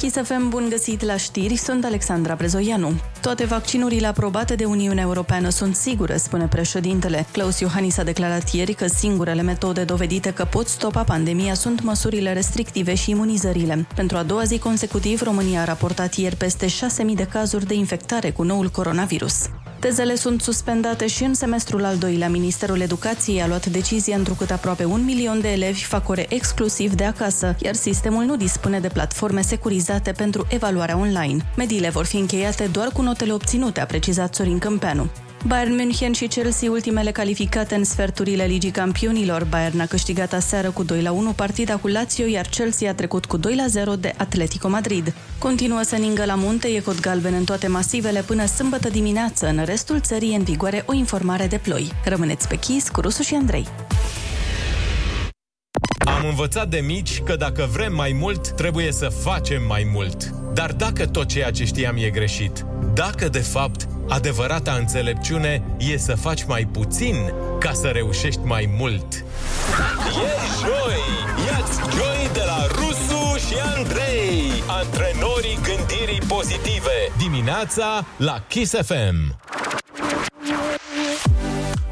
Kiss FM, bun găsit la știri, sunt Alexandra Brezoianu. Toate vaccinurile aprobate de Uniunea Europeană sunt sigure, spune președintele. Klaus Iohannis a declarat ieri că singurele metode dovedite că pot stopa pandemia sunt măsurile restrictive și imunizările. Pentru a doua zi consecutiv, România a raportat ieri peste 6.000 de cazuri de infectare cu noul coronavirus. Tezele sunt suspendate și în semestrul al doilea. Ministerul Educației a luat decizia întrucât aproape un milion de elevi fac ore exclusiv de acasă, iar sistemul nu dispune de platforme securizate pentru evaluarea online. Mediile vor fi încheiate doar cu notele obținute, a precizat Sorin Câmpeanu. Bayern München și Chelsea, ultimele calificate în sferturile Ligii Campionilor. Bayern a câștigat aseară cu 2 la 1 partida cu Lazio, iar Chelsea a trecut cu 2 la 0 de Atletico Madrid. Continuă să ningă la munte, e cod galben în toate masivele până sâmbătă dimineață. În restul țării e în vigoare o informare de ploi. Rămâneți pe chis cu Rusu și Andrei. Am învățat de mici că dacă vrem mai mult, trebuie să facem mai mult. Dar dacă tot ceea ce știam e greșit, dacă de fapt adevărata înțelepciune e să faci mai puțin ca să reușești mai mult. E joi! Iați joi de la Rusu și Andrei, antrenorii gândirii pozitive. Dimineața la Kiss FM.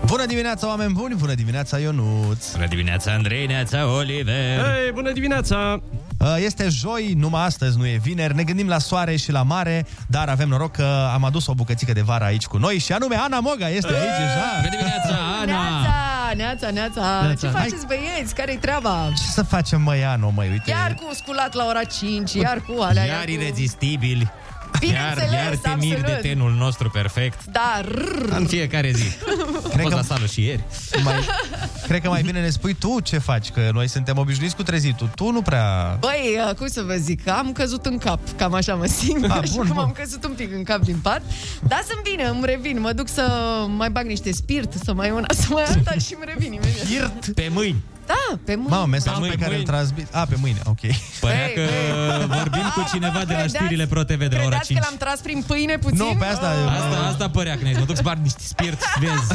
Bună dimineața, oameni buni! Bună dimineața, Ionuț! Bună dimineața, Andrei, neața, Oliver! Hei, bună dimineața! Uh, Este joi, numai astăzi nu e vineri, ne gândim la soare și la mare, dar avem noroc că am adus o bucățică de vară aici cu noi și anume Ana Moga este aici deja. Bună dimineața, Neața, neața, neața. Neața. Ce faceți, băieți? Care-i treaba? Ce să facem, măi, Ano, măi, uite. Iar cu sculat la ora 5, iar cu alea, Iar cu... irezistibili. Iar, Bineînțeles, iar te miri de absolut. tenul nostru perfect. Da, rrr. În fiecare zi. Am fost la sală și ieri. Mai, cred că mai bine ne spui tu ce faci, că noi suntem obișnuiți cu trezitul. Tu nu prea... Băi, uh, cum să vă zic, am căzut în cap, cam așa mă simt. Ah, și bun, cum bun. am căzut un pic în cap din pat. Dar sunt bine, îmi revin. Mă duc să mai bag niște spirit, să mai una, să mai alta și îmi revin imediat. Spirit? Pe mâini. Da, pe mâini. Mamă, mesajul mâini, pe care îl mâini. transmit... A, pe mâine, ok. Părea Ei, că ei. vorbim cu cineva de la Credeați- știrile Pro TV de la ora Credeți 5. că l-am tras prin pâine puțin? Nu, pe asta... Asta, asta părea că ne mă duc să bag niște spirit, vezi.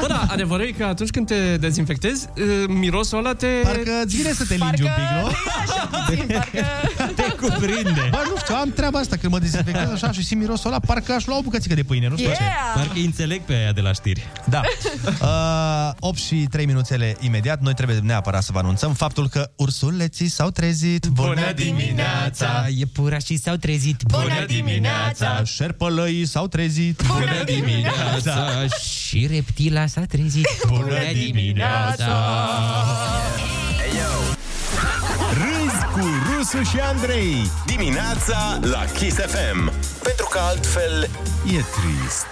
Bă, da, adevărul e că atunci când te dezinfectezi, uh, mirosul ăla te... Parcă îți vine să te lingi un pic, nu? Așa puțin, parcă... Te cuprinde. Bă, nu știu, am treaba asta când mă dezinfectez așa și simt mirosul ăla, parcă aș lua o bucățică de pâine, nu știu ce. Yeah! Parcă îi înțeleg pe aia de la știri. Da. Uh, 8 și 3 minuțele imediat. Noi trebuie neapărat să vă anunțăm faptul că ursuleții s-au trezit. Iepurașii s-au trezit. Bună dimineața! Șerpălăii s-au trezit. Bună dimineața! Și reptila s-a trezit. Bună dimineața! Râzi cu Rusu și Andrei. Dimineața la Kiss FM. Pentru că altfel e trist.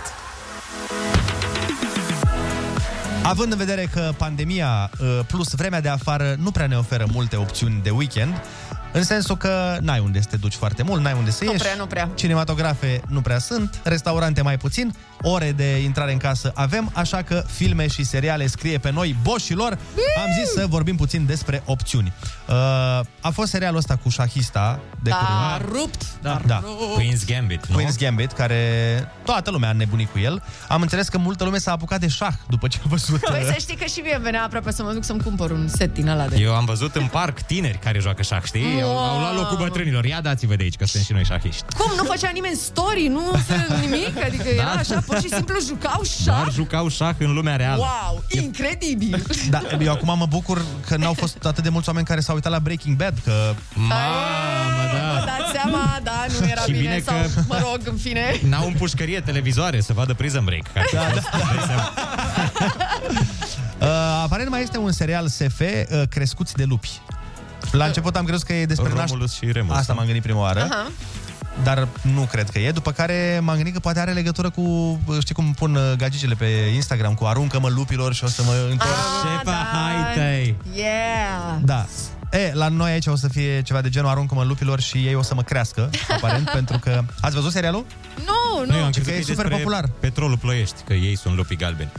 Având în vedere că pandemia uh, plus vremea de afară nu prea ne oferă multe opțiuni de weekend, în sensul că n-ai unde să te duci foarte mult, n-ai unde să Nu ieși. prea, nu prea. Cinematografe nu prea sunt, restaurante mai puțin, ore de intrare în casă avem, așa că filme și seriale scrie pe noi, boșilor. Am zis să vorbim puțin despre opțiuni. Uh, a fost serialul ăsta cu șahista de Da, curând. rupt! Da. da. Queen's Gambit, nu? Queen's Gambit, care toată lumea a nebunit cu el. Am înțeles că multă lume s-a apucat de șah după ce a văzut... Păi uh, să știi că și mie venea aproape să mă duc să-mi cumpăr un set din ăla de... Eu am văzut în parc tineri care joacă șah, știi? Au, au luat locul bătrânilor. Ia dați-vă de aici, că suntem și noi șahiști. Cum? Nu făcea nimeni story? Nu se nimic? Adică era Da. așa, pur și simplu jucau Doar șah? jucau șah în lumea reală. Wow, incredibil! Da, eu acum mă bucur că n-au fost atât de mulți oameni care s-au uitat la Breaking Bad, că... Mamă, Vă da. dați seama, da, nu era Și bine, bine sau, că- mă rog, în fine. N-au în pușcărie televizoare să vadă Prison Break. Care da, da. Uh, aparent mai este un serial SF, uh, Crescuți de lupi. La început am crezut că e despre Romulus naștere. și Remus. Asta m-am gândit prima oară. Aha. Dar nu cred că e. După care m-am gândit că poate are legătură cu, știi cum pun uh, gagicele pe Instagram, cu aruncă-mă lupilor și o să mă întorc. Șefa, hai tăi! Yeah! Da. E, la noi aici o să fie ceva de genul aruncă-mă lupilor și ei o să mă crească, aparent, pentru că... Ați văzut serialul? Nu, Nu, eu nu. am că crezut e că e super despre popular. Petrolul Ploiești, că ei sunt lupii galbeni.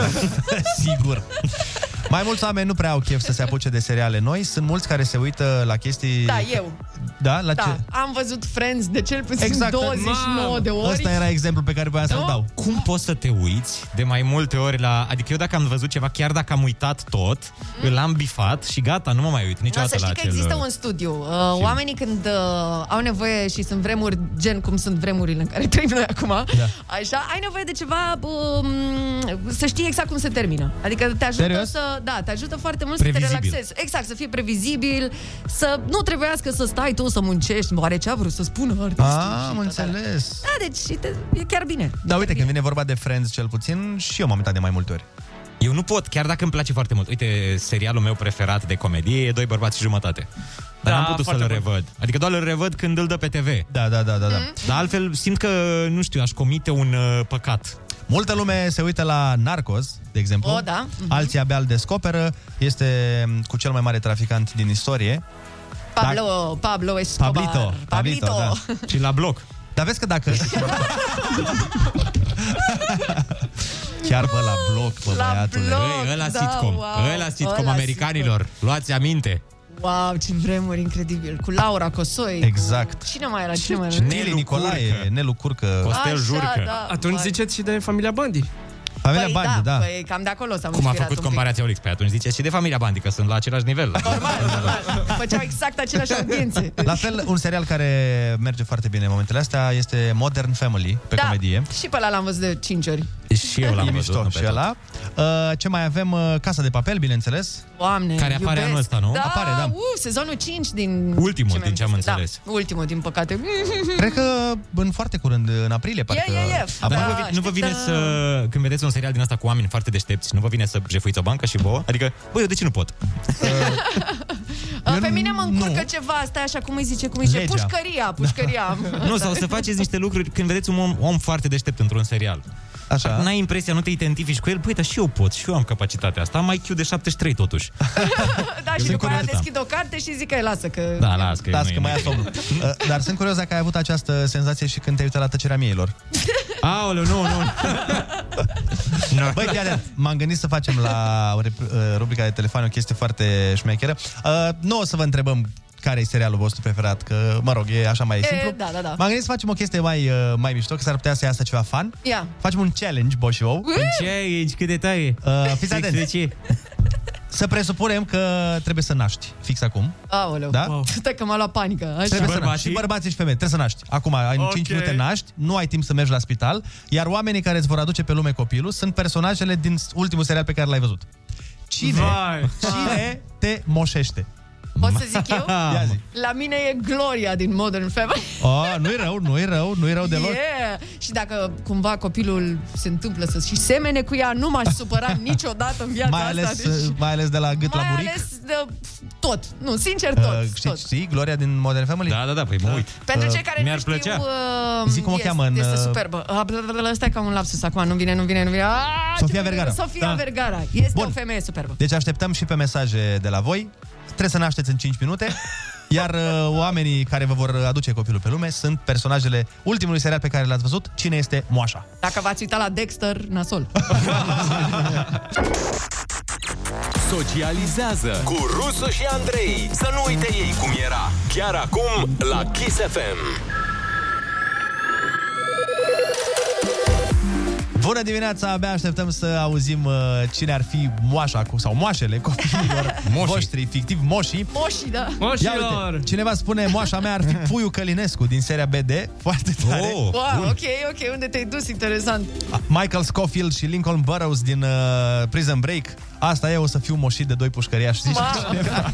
Sigur. Mai mulți oameni nu prea au chef să se apuce de seriale noi. Sunt mulți care se uită la chestii... Da, eu. Da? La Da, ce? am văzut Friends de cel puțin Exact. 29 de ori. Ăsta era exemplul pe care voiam să-l dau. Cum poți să te uiți de mai multe ori la... Adică eu dacă am văzut ceva, chiar dacă am uitat tot, mm. îl am bifat și gata, nu mă mai uit Da, niciodată să la știi că acel... există un studiu. Uh, oamenii când uh, au nevoie și sunt vremuri, gen cum sunt vremurile în care trăim noi acum, da. așa, ai nevoie de ceva um, să știi exact cum se termină. Adică te ajută Serios? să, da, te ajută foarte mult să te Previzibil. relaxezi. Exact, să fie previzibil, să nu trebuiască să stai tu să muncești. Oare ce a vrut să spună artistul? Ah, am și înțeles. Da, deci și te, e chiar bine. Da, uite, când vine vorba de Friends cel puțin, și eu m-am uitat de mai multe ori. Eu nu pot, chiar dacă îmi place foarte mult. Uite, serialul meu preferat de comedie e Doi bărbați și jumătate. Dar Da, n-am putut să-l foarte bun. revăd. Adică doar îl revăd când îl dă pe TV. Da, da, da, da. da. Dar altfel simt că, nu știu, aș comite un uh, păcat. Multă lume se uită la Narcos, de exemplu. O, da. Mhm. Alții abia îl descoperă. Este m, cu cel mai mare traficant din istorie. Pablo, Pablo Escobar. Pablito. Pablito, da. Și la bloc. Dar vezi că dacă... Chiar bă la bloc, bă, La băiatule. bloc. Băi, ăla da, sitcom. wow. Ăla sitcom Ăla americanilor. Luați aminte. Wow, ce vremuri incredibil. Cu Laura Cosoi. Exact. Cu... Cine mai era? Cine mai Și era? Nelu Nicolae, Nelu Curcă. Costel Așa, Jurcă. da. Atunci ziceți și de familia Bandi. Familia păi, Bandi, da. Păi, cam de acolo s-am Cum a inspirat făcut un pic. comparația Olix? Păi atunci ziceți și de familia Bandi, că sunt la același nivel. Făceau exact aceleași audiențe. La fel, un serial care merge foarte bine în momentele astea este Modern Family, pe da, comedie. și pe ăla l-am văzut de 5 ori. Și eu l-am E văzut, mișto nu și pe tot. ăla. Uh, ce mai avem? Uh, Casa de papel, bineînțeles. Doamne, Care apare iubesc. anul ăsta, nu? Da, Apare, da. Uh, sezonul 5 din... Ultimul, mi-am din ce am zis. înțeles. Da, ultimul, din păcate. Cred că în foarte curând, în aprilie, parcă. e, e. apare. Dar nu, vă, vi- nu vă vine să, când vedeți un serial din asta cu oameni foarte deștepți, nu vă vine să jefuiți o bancă și vouă? Adică, băi, eu de ce nu pot? Uh, Pe mine mă încurcă ceva, asta așa cum îi zice, cum îi zice, Legea. pușcăria, pușcăria. Nu, sau să faceți niște lucruri când vedeți un om, om foarte deștept într-un serial. Așa. N-ai impresia, nu te identifici cu el, băi, dar și eu pot, și eu am capacitatea asta, am IQ de 73 totuși. da, și Sunt după aia curios, da. deschid o carte și zic că lasă, că... Da, las că, Las nu că e mai ia nimic. somn. Uh, Dar sunt curios dacă ai avut această senzație și când te-ai uitat la tăcerea mieilor. Aoleu, nu, nu. Băi, fii atent, m-am gândit să facem la rep- uh, rubrica de telefon o chestie foarte șmecheră. Uh, nu o să vă întrebăm care e serialul vostru preferat, că, mă rog, e așa mai E, simplu. da, da, da. M-am gândit să facem o chestie mai, uh, mai mișto, că s-ar putea să iasă ceva fan. Ia. Facem un challenge, Boșou. Ce aici? Cât de tare? Uh, fiți Sex atenți. de ce? Să presupunem că trebuie să naști, fix acum. Aoleu. Da? Wow. Stai că m-a luat panică. Așa. Trebuie să naști. Și bărbații și femei. Trebuie să naști. Acum, în Ok. 5 minute naști, nu ai timp să mergi la spital, iar oamenii care îți vor aduce pe lume copilul sunt personajele din ultimul serial pe care l-ai văzut. Cine, Vai. cine te moșește? Pot să zic eu? Ia zi. La mine e Gloria din Modern Family. Oh, nu-i rău, nu-i rău, nu-i rău deloc. Yeah. Și dacă cumva copilul se întâmplă să și semene cu ea, nu m-aș supăra niciodată în viața Mai ales, asta. Deci, mai ales de la gât mai la buric. ales de tot. Nu, sincer tot. Uh, știți, tot. știi Gloria din Modern Family? Da, da, da, păi mă uit. Pentru cei care Mi-ar nu știu, plăcea. uh, Zi cum o este, cheamă în, Este uh, superbă. Uh, bla, bla, bla, Stai ca un lapsus acum, nu vine, nu vine, nu vine. Ah, Sofia ce Vergara. Sofia Da. Vergara. Este Bun. o femeie superbă. Deci așteptăm și pe mesaje de la voi. Trebuie să nașteți în 5 minute. Iar uh, oamenii care vă vor aduce copilul pe lume sunt personajele ultimului serial pe care l-ați văzut. Cine este moașa? Dacă v-ați uitat la Dexter, nasol. Socializează cu Rusu și Andrei. Să nu uite ei cum era. Chiar acum la Kiss FM. Bună dimineața, abia așteptăm să auzim uh, cine ar fi moașa cu, sau moașele copiilor voștri, fictiv moșii. Moșii, da. Ia uite, cineva spune moașa mea ar fi Puiu Călinescu din seria BD, foarte tare. Oh, Wow, ok, ok, unde te-ai dus? Interesant. Michael Scofield și Lincoln Burrows din uh, Prison Break. Asta e, o să fiu moșit de doi pușcăriași. Zice Mamă. cineva.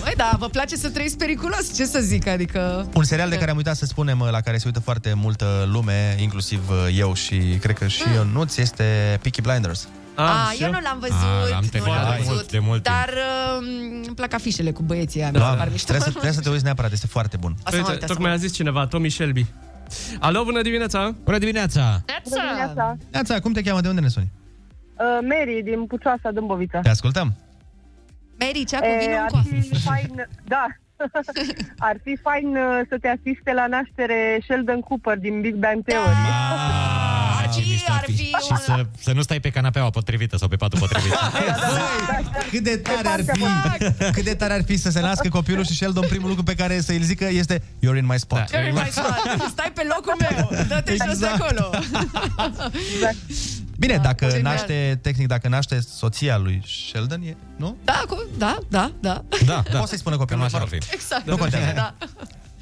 Băi, da, vă place să trăiți periculos, ce să zic, adică... Un serial de care am uitat să spunem, uh, la care se uită foarte multă lume, inclusiv uh, eu și cred că și eu Ionuț, este Peaky Blinders. A, eu nu l-am văzut, Ah, l-am nu terminat l-am de văzut, mult- de mult timp. dar uh, îmi plac afișele cu băieții ăia, Da, mi se par mișto. trebuie, să, trebuie să te uiți neapărat, este foarte bun. O să mă uit, o să Tocmai mă a zis cineva, Tommy Shelby. Alo, bună dimineața! Bună dimineața! Bună dimineața! Neața, cum te cheamă? De unde ne suni? Uh, Mary din Pucioasa, Dâmbovița. Te ascultăm. Mary, cea cu E, vinul ar cu fi fain, da, ar fi fain uh, să te asiste la naștere Sheldon Cooper din Big Bang Theory. Ah, ce mișto ar fi. Și să, să nu stai pe canapeaua potrivită sau pe patul potrivit. Cât de tare ar fi, cât de tare ar fi să se nască copilul și Sheldon primul lucru pe care să îl zică este You're in my spot. Da. Very nice, man. Stai pe locul meu, dă-te jos de Exact. Acolo. Bine, dacă genial. naște, tehnic, dacă naște soția lui Sheldon, e, nu? Da, cu, da, da, da. Da, da. Poți să-i spună copilul, Cam așa mă rog. ar fi. Exact. Nu contează. Da.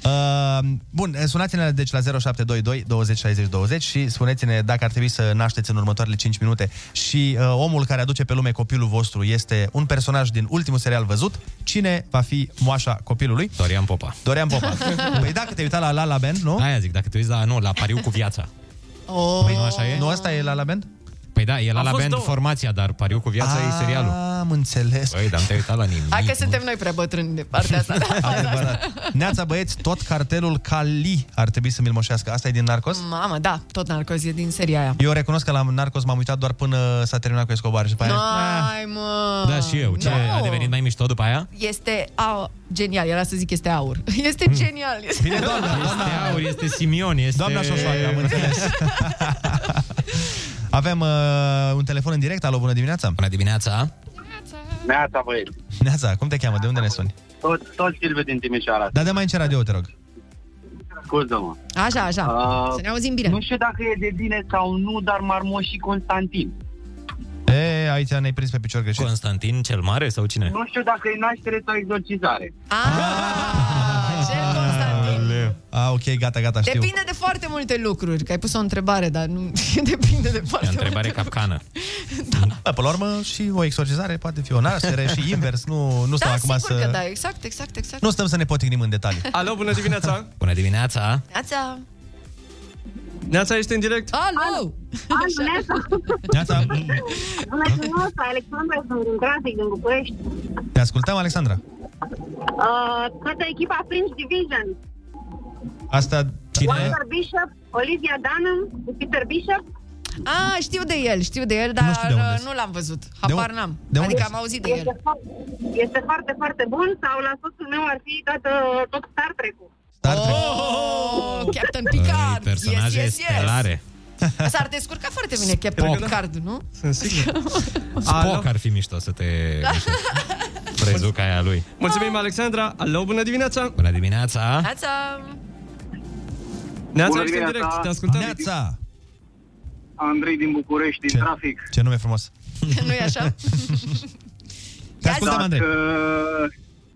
Uh, bun, sunați-ne deci la 0722 20 60 20 și spuneți-ne dacă ar trebui să nașteți în următoarele 5 minute și uh, omul care aduce pe lume copilul vostru este un personaj din ultimul serial văzut, cine va fi moașa copilului? Dorian Popa. Dorian Popa. păi dacă te-ai uitat la La La Band, nu? Aia zic, dacă te uiți la, nu, la pariu cu viața. Oh. Păi nu așa e? Nu asta e La La Band? Păi da, e la Au la fost band două. formația, dar pariu cu viața e serialul. Am înțeles. Păi, dar am te uitat la nimic. Hai că mă. suntem noi prea bătrâni de partea asta. Adevărat. Neața băieți, tot cartelul Cali ar trebui să mi-l moșească. Asta e din Narcos? Mamă, da, tot narcoz e din seria aia. Eu recunosc că la Narcos m-am uitat doar până s-a terminat cu Escobar și după aia... Ai, mă. Da, și eu. Ce, No. a devenit mai mișto după aia? Este au, genial, era să zic este aur. Este genial. Este... Bine, doamna, doamna, Este aur, este Simion, este... doamna Șoșoacă, am înțeles. Avem uh, un telefon în direct. Alo, bună dimineața! Bună dimineața! Neața, băieți. Neața, cum te cheamă? De unde ne suni? Tot, tot Silviu din Timișoara. Dar de mai încet radio, te rog. Scuză-mă. Așa, așa. Uh, Să ne auzim bine. Nu știu dacă e de bine sau nu, dar m-ar moși Constantin. E, aici ne-ai prins pe picior greșit. Constantin cel Mare sau cine? Nu știu dacă e naștere sau exorcizare. Ah, cel Constantin. A, ok, gata, gata, știu. Depinde de foarte multe lucruri, că ai pus o întrebare, dar nu depinde de foarte E o întrebare multe capcană. Da, până la urmă, și o exorcizare poate fi o naștere și invers. Nu, nu stăm Da, acum sigur să... că da, exact, exact, exact. Nu stăm să ne potignim în detalii. Alo, bună dimineața! Bună dimineața! Neața. Neața, ești în direct? Alo! Neața! Neața! Bună dimineața, Alexandra, sunt din trafic, din București. Te ascultăm, Alexandra. Uh, toată echipa Fringe Division. Asta cine e? Walter Bishop, Olivia Dunham, Peter Bishop. Ah, știu de el, știu de el, dar Nu știu de unde uh, nu l-am văzut. Habar De n-am. de unde adică ești? am auzit de el. Este, fo- este foarte, foarte bun sau la soțul meu ar fi tot, uh, tot Star Trek-ul. Star Trek. Oh, Captain Picard. Personaje yes, yes, yes. stelare. S-ar descurca foarte bine Captain Spock. Picard, nu? Sunt sigur. Spock ar fi mișto să te... Prezuca aia lui. Mulțumim, Alexandra. Alo, bună dimineața! Bună dimineața! Neața. Neața, Bună ești în dimineața. direct, te ascultăm. Neața! Andrei din București, din Ce? trafic. Ce nume frumos. nu e așa? Te ascultăm, dacă, Andrei.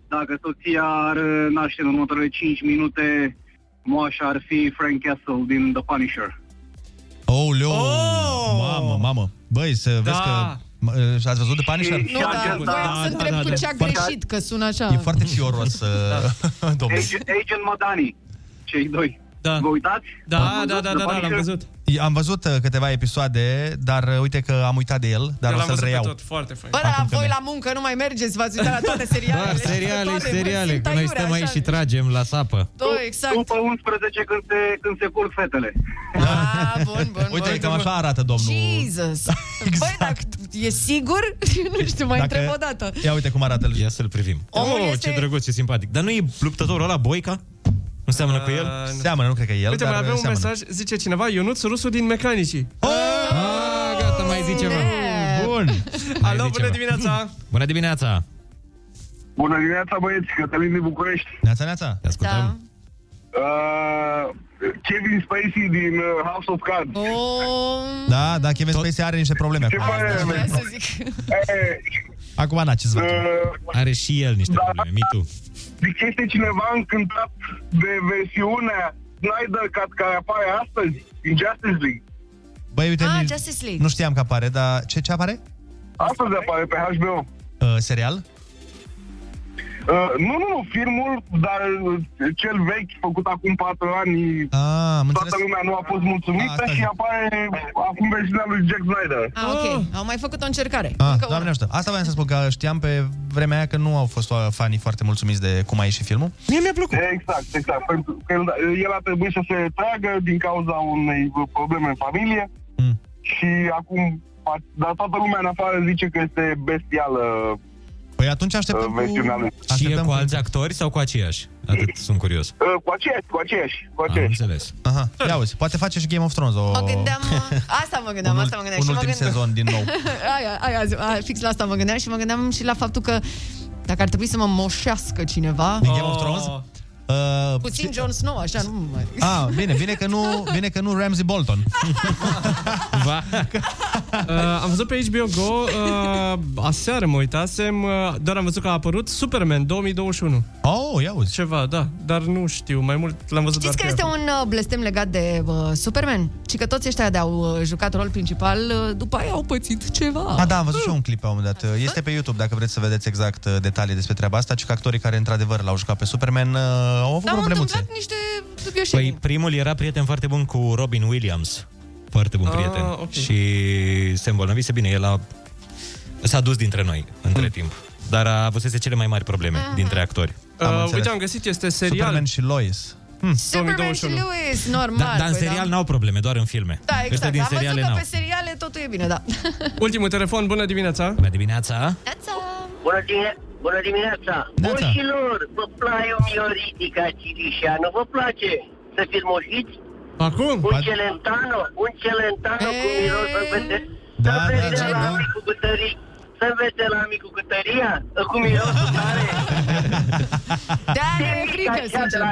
dacă soția ar naște în următoarele 5 minute, moașa ar fi Frank Castle din The Punisher. Oh, leu! Mamă, mamă. Băi, să vezi că... m- Ați văzut de Punisher? Nu, dar voiam să întreb cu ce a greșit, că sună așa. E foarte fioros, uh, domnul. Agent, Agent Madani, cei doi. Da. Vă uitați? Da, Ați da, văzut da, The da, da, l-am Punisher? văzut. Am văzut uh, câteva episoade, dar uh, uite că am uitat de el, dar Eu o l-am să-l văzut pe reiau. tot, foarte fain. Bă, dar Acum că voi mi- la muncă nu mai mergeți, v-ați uitat la toate serialele. Doar seriale și toate, mă, seriale, simt că noi aiurea, stăm aici așa. și tragem la sapă. Da, exact. După 11 când se, când se culc fetele. Ah, bun, bun, Uite, bun. cam așa arată domnul. Jesus! Băi, dacă e sigur? nu știu, mai Dacă- întreb o dată. Ia uite cum arată el. Ia să-l privim. Omul oh, este- ce drăguț, ce simpatic. Dar nu e luptătorul ăla, Boica? Nu seamănă cu el? Seamănă, nu cred că e el, Uite, dar mai avem un seamănă. mesaj, zice cineva, Ionuț Rusu din Mecanicii. Oh! Ah, gata, mai zi ceva. Bun. Alo, zi bună ceva. dimineața! Bună dimineața! Bună dimineața, băieți, Cătălin din București. Neața, neața. Te ascultăm. Uh, Kevin Spacey din uh, House of Cards. Oh, Da, da, Kevin Spacey are niște probleme Ce acum. părere vreau aveți? să zic. Eh, Acum, na, ce-ți văd? uh, Are și el niște probleme, mi tu. Deci este cineva încântat de versiunea Snyder Cut care apare astăzi în Justice League. Băi, uite, Ah, nici- Justice League. nu știam că apare, dar ce, ce apare? Astăzi apare pe HBO. Uh, serial? Uh, nu, nu, nu, filmul, dar uh, cel vechi, făcut acum 4 ani, Ah, am înțeles. toată lumea nu a fost mulțumită Ah, asta și zic. apare acum versiunea lui Jack Snyder. Ah, ok. Au mai făcut o încercare. Ah, Încă doamne una. ajută. Asta voiam să spun, că știam pe vremea aia că nu au fost uh, fanii foarte mulțumiți de cum a ieșit filmul. Mie mi-a plăcut. Exact, exact. Pentru că el, el a trebuit să se tragă din cauza unei probleme în familie Mm. și acum, a- dar toată lumea în afară zice că este bestială Păi atunci așteptăm uh, versiunea lui. Și e Așteptăm cu cu- alți actori sau cu aceiași? Atât sunt curios. Uh, cu aceeași, cu aceeași, cu Am aceeași. înțeles. Aha, ia uzi, poate face și Game of Thrones o... Mă gândeam... Asta mă gândeam, un, asta mă gândeam. un și mă ultim gândeam... sezon din nou. aia, aia, aia, fix la asta mă gândeam și mă gândeam și la faptul că dacă ar trebui să mă moșească cineva... Din Game of Thrones? Uh, Puțin Jon Snow, așa, nu mai... Ah, bine, bine că nu, bine că nu Ramsey Bolton. Va. Uh, am văzut pe HBO Go, uh, aseară mă uitasem, uh, doar am văzut că a apărut Superman 2021. Oh, ia uzi. Ceva, da, dar nu știu, mai mult l-am văzut Știți că doar este pe un uh, blestem legat de uh, Superman? Și că toți ăștia de au uh, jucat rol principal, uh, după aia au pățit ceva. Ah, da, am văzut și eu un clip la un moment dat. Este pe YouTube, dacă vreți să vedeți exact uh, detalii despre treaba asta, ci că actorii care, într-adevăr, l-au jucat pe Superman uh, au avut Dar au problemuțe. întâmplat niște dubioșenii. Păi primul era prieten foarte bun cu Robin Williams. Foarte bun Ah, prieten. ok. Și se îmbolnăvise bine. El a... s-a dus dintre noi între timp. Dar a avusese cele mai mari probleme dintre actori. Uh, înțeles. uite, am găsit, este serial. Superman și Lois. Superman și 2021. Lewis, normal. Da, dar în păi serial n-au probleme, doar în filme. Da, Ăștia exact. din Am seriale văzut că n-au. pe seriale totul e bine, da. Ultimul telefon, bună dimineața! Bună dimineața! Bună, dimine- Bună dimineața! Neața. Moșilor, vă place o mioritica Cirișeanu? Vă place să fiți moșiți? Acum? Un celentano, un celentano cu miros să vede. Da, să vede da, da, la da. amicul cu tării. Să vede la amicul cu tăria, cu mirosul tare. Da, ne e frică, Așa, de sincer. la,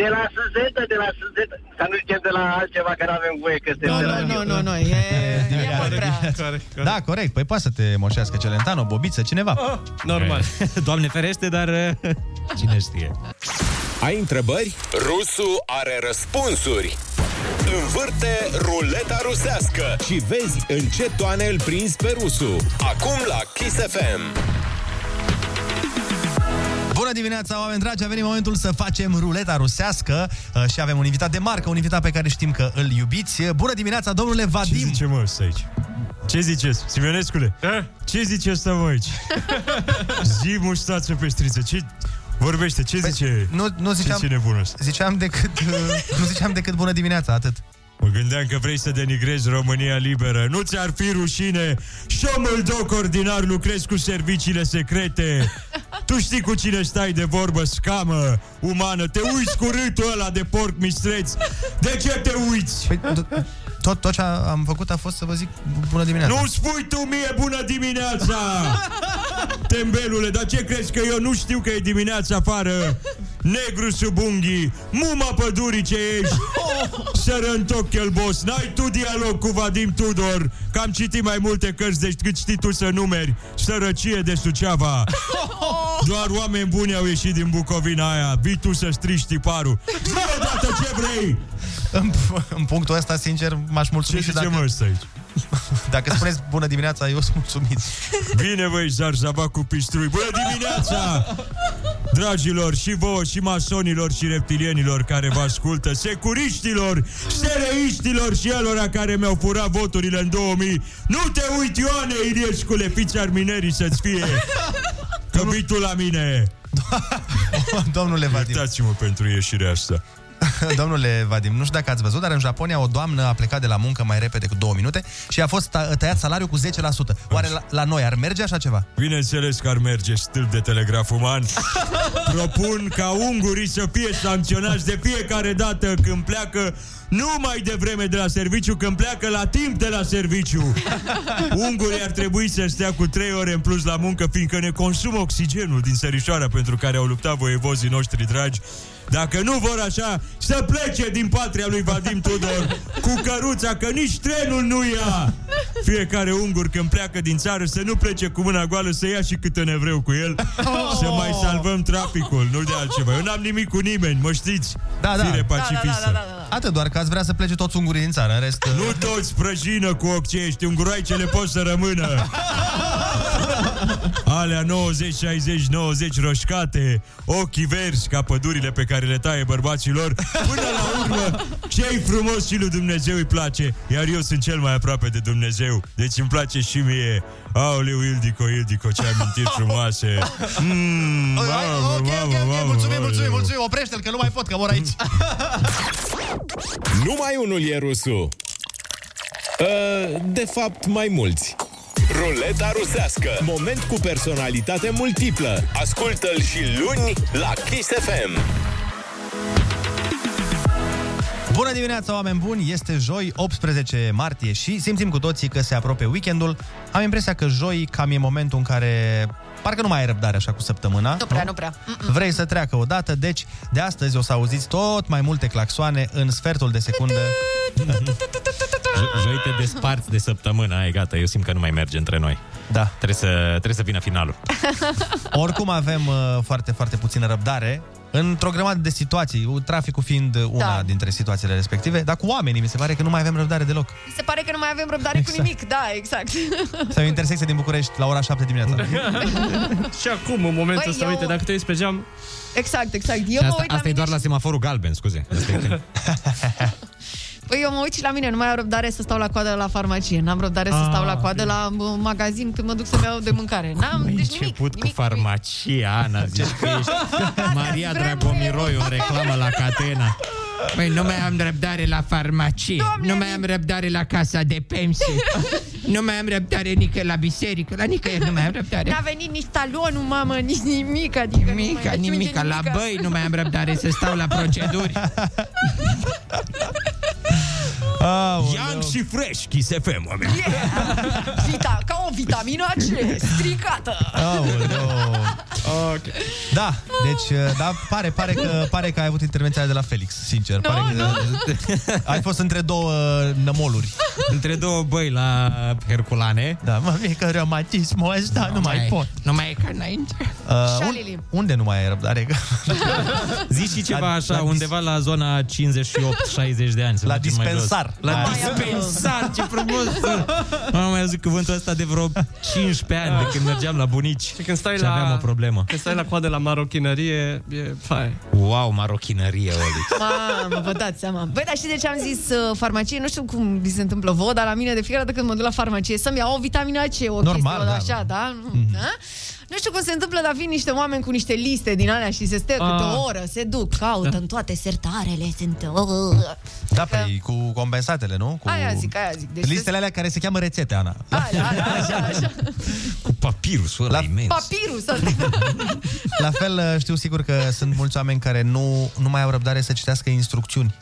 de la Suzetă, de la Suzetă. Să nu zicem de la altceva, că nu avem voie, că este Nu, de la nu, nu, nu, nu, e, e mult prea. Da, corect. Păi poate să te moșească Celentano, Bobiță, cineva. Normal. Doamne ferește, dar uh, cine știe. Ai întrebări? Rusu are răspunsuri. Învârte ruleta rusească și vezi în ce toane îl prinzi pe Rusu. Acum la Kiss FM. Bună dimineața, oameni dragi! A venit momentul să facem ruleta rusească uh, și avem un invitat de marcă, un invitat pe care știm că îl iubiți. Bună dimineața, domnule Vadim! Ce zice mă ăsta aici? Ce ziceți? Simionescule? Ce zice ăsta mă aici? Zi muștață pe striță. Ce... Vorbește, ce zice? Păi, Nu, nu ziceam, Ce nebun ăsta? ziceam decât, uh, nu ziceam decât bună dimineața, atât. Mă gândeam că vrei să denigrezi România liberă. Nu ți-ar fi rușine? Și eu mâldoc ordinar lucrez cu serviciile secrete. Tu știi cu cine stai de vorbă, scamă umană. Te uiți cu râtul ăla de porc mistreț. De ce te uiți? Păi, d- tot, tot ce am făcut a fost să vă zic bună dimineața. Nu spui tu mie bună dimineața! Tembelule, dar ce crezi că eu nu știu că e dimineața afară? Negru sub unghii, muma pădurii ce ești, sărăntoc chelbos, n-ai tu dialog cu Vadim Tudor, că am citit mai multe cărți decât știi tu să numeri, sărăcie de Suceava. Doar oameni buni au ieșit din Bucovina aia, vii tu să strici tiparul. Zi odată ce vrei! În, în punctul ăsta, sincer, m-aș mulțumi Ce și zice dacă, mă ăsta aici? dacă spuneți bună dimineața, eu sunt mulțumit. Bine, băi, zarzava cu pistrui. Bună dimineața! Dragilor, și vouă, și masonilor, și reptilienilor care vă ascultă, securiștilor, sereiștilor și alora care mi-au furat voturile în 2000. Nu te uiti, Ioane Iliescule, fiți arminerii să-ți fie. Că vii tu la mine. Domnule Vadim. Iertați-mă pentru ieșirea asta. Domnule Vadim, nu știu dacă ați văzut, dar în Japonia o doamnă a plecat de la muncă mai repede cu două minute și a fost ta- tăiat salariul cu 10%. Oare la, la noi ar merge așa ceva? Bineînțeles că ar merge stâlp de telegraf uman. Propun ca ungurii să fie sancționați de fiecare dată când pleacă nu mai devreme de la serviciu, când pleacă la timp de la serviciu. Ungurii ar trebui să stea cu 3 ore în plus la muncă, fiindcă ne consumă oxigenul din sărișoara pentru care au luptat voievozii noștri dragi. Dacă nu vor așa, să plece din patria lui Vadim Tudor cu căruța, că nici trenul nu ia. Fiecare ungur când pleacă din țară să nu plece cu mâna goală, să ia și câte un evreu cu el, să mai salvăm traficul, nu de altceva. Eu n-am nimic cu nimeni, mă știți? Da, da. Fire Da, da, pacifistă. Atât, doar că ați vrea să plece toți ungurii din țară, în rest... Nu toți prăjină cu occești, unguroaicele pot să rămână. Alea 90, 60, 90 roșcate, ochii verzi ca pădurile pe care le taie bărbaților. Până la urmă, ce frumos și lui Dumnezeu îi place, iar eu sunt cel mai aproape de Dumnezeu. Deci îmi place și mie. Aoleu, Ildico, Ildico, ce amintiri frumoase. Mm, Ok, mamă, ok, ok, mamă, ok, mamă, mulțumim, mulțumim, aoleu. mulțumim, oprește-l, că nu mai pot, că mor aici. Numai unul e Rusu. Uh, De fapt, mai mulți. Ruleta rusească. Moment cu personalitate multiplă. Ascultă-l și luni la Kiss FM. Bună dimineața, oameni buni! Este joi, 18 martie și simțim cu toții că se apropie weekendul. Am impresia că joi cam e momentul în care parcă nu mai ai răbdare așa cu săptămâna. Nu prea, nu prea. Mm-mm. Vrei să treacă o dată, deci de astăzi o să auziți tot mai multe claxoane în sfertul de secundă. Jo- Joi te desparți de săptămână, ai gata, eu simt că nu mai merge între noi. Da. Trebuie să, trebuie să vină finalul. Oricum avem uh, foarte, foarte puțină răbdare într-o grămadă de situații, traficul fiind una Da. dintre situațiile respective, dar cu oamenii mi se pare că nu mai avem răbdare deloc. Mi se pare că nu mai avem răbdare Exact. cu nimic. Da, exact. Sau o intersecție din București la ora 7 dimineața. și acum, în momentul Băi, ăsta, eu- uite, dacă te uiți pe geam... Exact, exact. Eu Și mă asta, uit la asta e mine doar la semaforul galben, scuze. Asta e- Păi eu mă uit și la mine, nu mai am răbdare să stau la coadă la farmacie. N-am răbdare să Ah, stau la coadă la bă, magazin când mă duc să-mi iau de mâncare. N-am, deci nimic. început cu farmacia, Ana, zici că ești Maria Dragomiroiu în reclamă la Catena. Păi nu mai am răbdare la farmacie, Doamne, nu mai am răbdare la casa de pensii, nu mai am răbdare nică la biserică, la nicăieri nu mai am răbdare. N-a venit nici talonul, mamă, nici nimic. Adică nu mai Nimica, ajunge nimica, la nimica. băi nu mai am răbdare să stau la proceduri. Young și fresh, Kiss FM, oameni. Vita, ca o vitamină C, stricată. Ok. Da, deci, da, pare, pare, că, pare că ai avut intervenția de la Felix, sincer. Nu, pare că ai fost între două nămoluri. Între două băi la Herculane. Da, mă, e că reumatismul ăsta nu mai pot. Nu mai e ca înainte. Uh, un, unde nu mai ai răbdare? Zi și ceva La- așa, la dis- undeva la zona 58-60 de ani. să La mergem mai jos. dispensar. La Aia. dispensar, ce frumos! Nu am mai auzit cuvântul ăsta de vreo 15 ani, de când mergeam la bunici Și când stai și la... aveam o problemă. Când stai la coadă la marochinărie, e fai. Wow, marochinărie, Oli. Mamă, vă dați seama. Băi, dar și de ce am zis uh, farmacie? Nu știu cum vi se întâmplă vouă, dar la mine de fiecare dată când mă duc la farmacie să-mi iau o vitamina C, o Normal, chestie da. așa, da? da? Nu știu cum se întâmplă, dar vin niște oameni cu niște liste din alea și se stă câte Ah. o oră, se duc, caută Da. în toate sertarele, sunt... uh, Da, păi cu compensatele, nu? Cu Aia zic, aia zic. Deci listele alea care se cheamă rețete, Ana. Alea, alea, așa, așa. Cu papirusul ăla imens. Papirus ăsta. La fel, știu sigur că sunt mulți oameni care nu, nu mai au răbdare să citească instrucțiuni.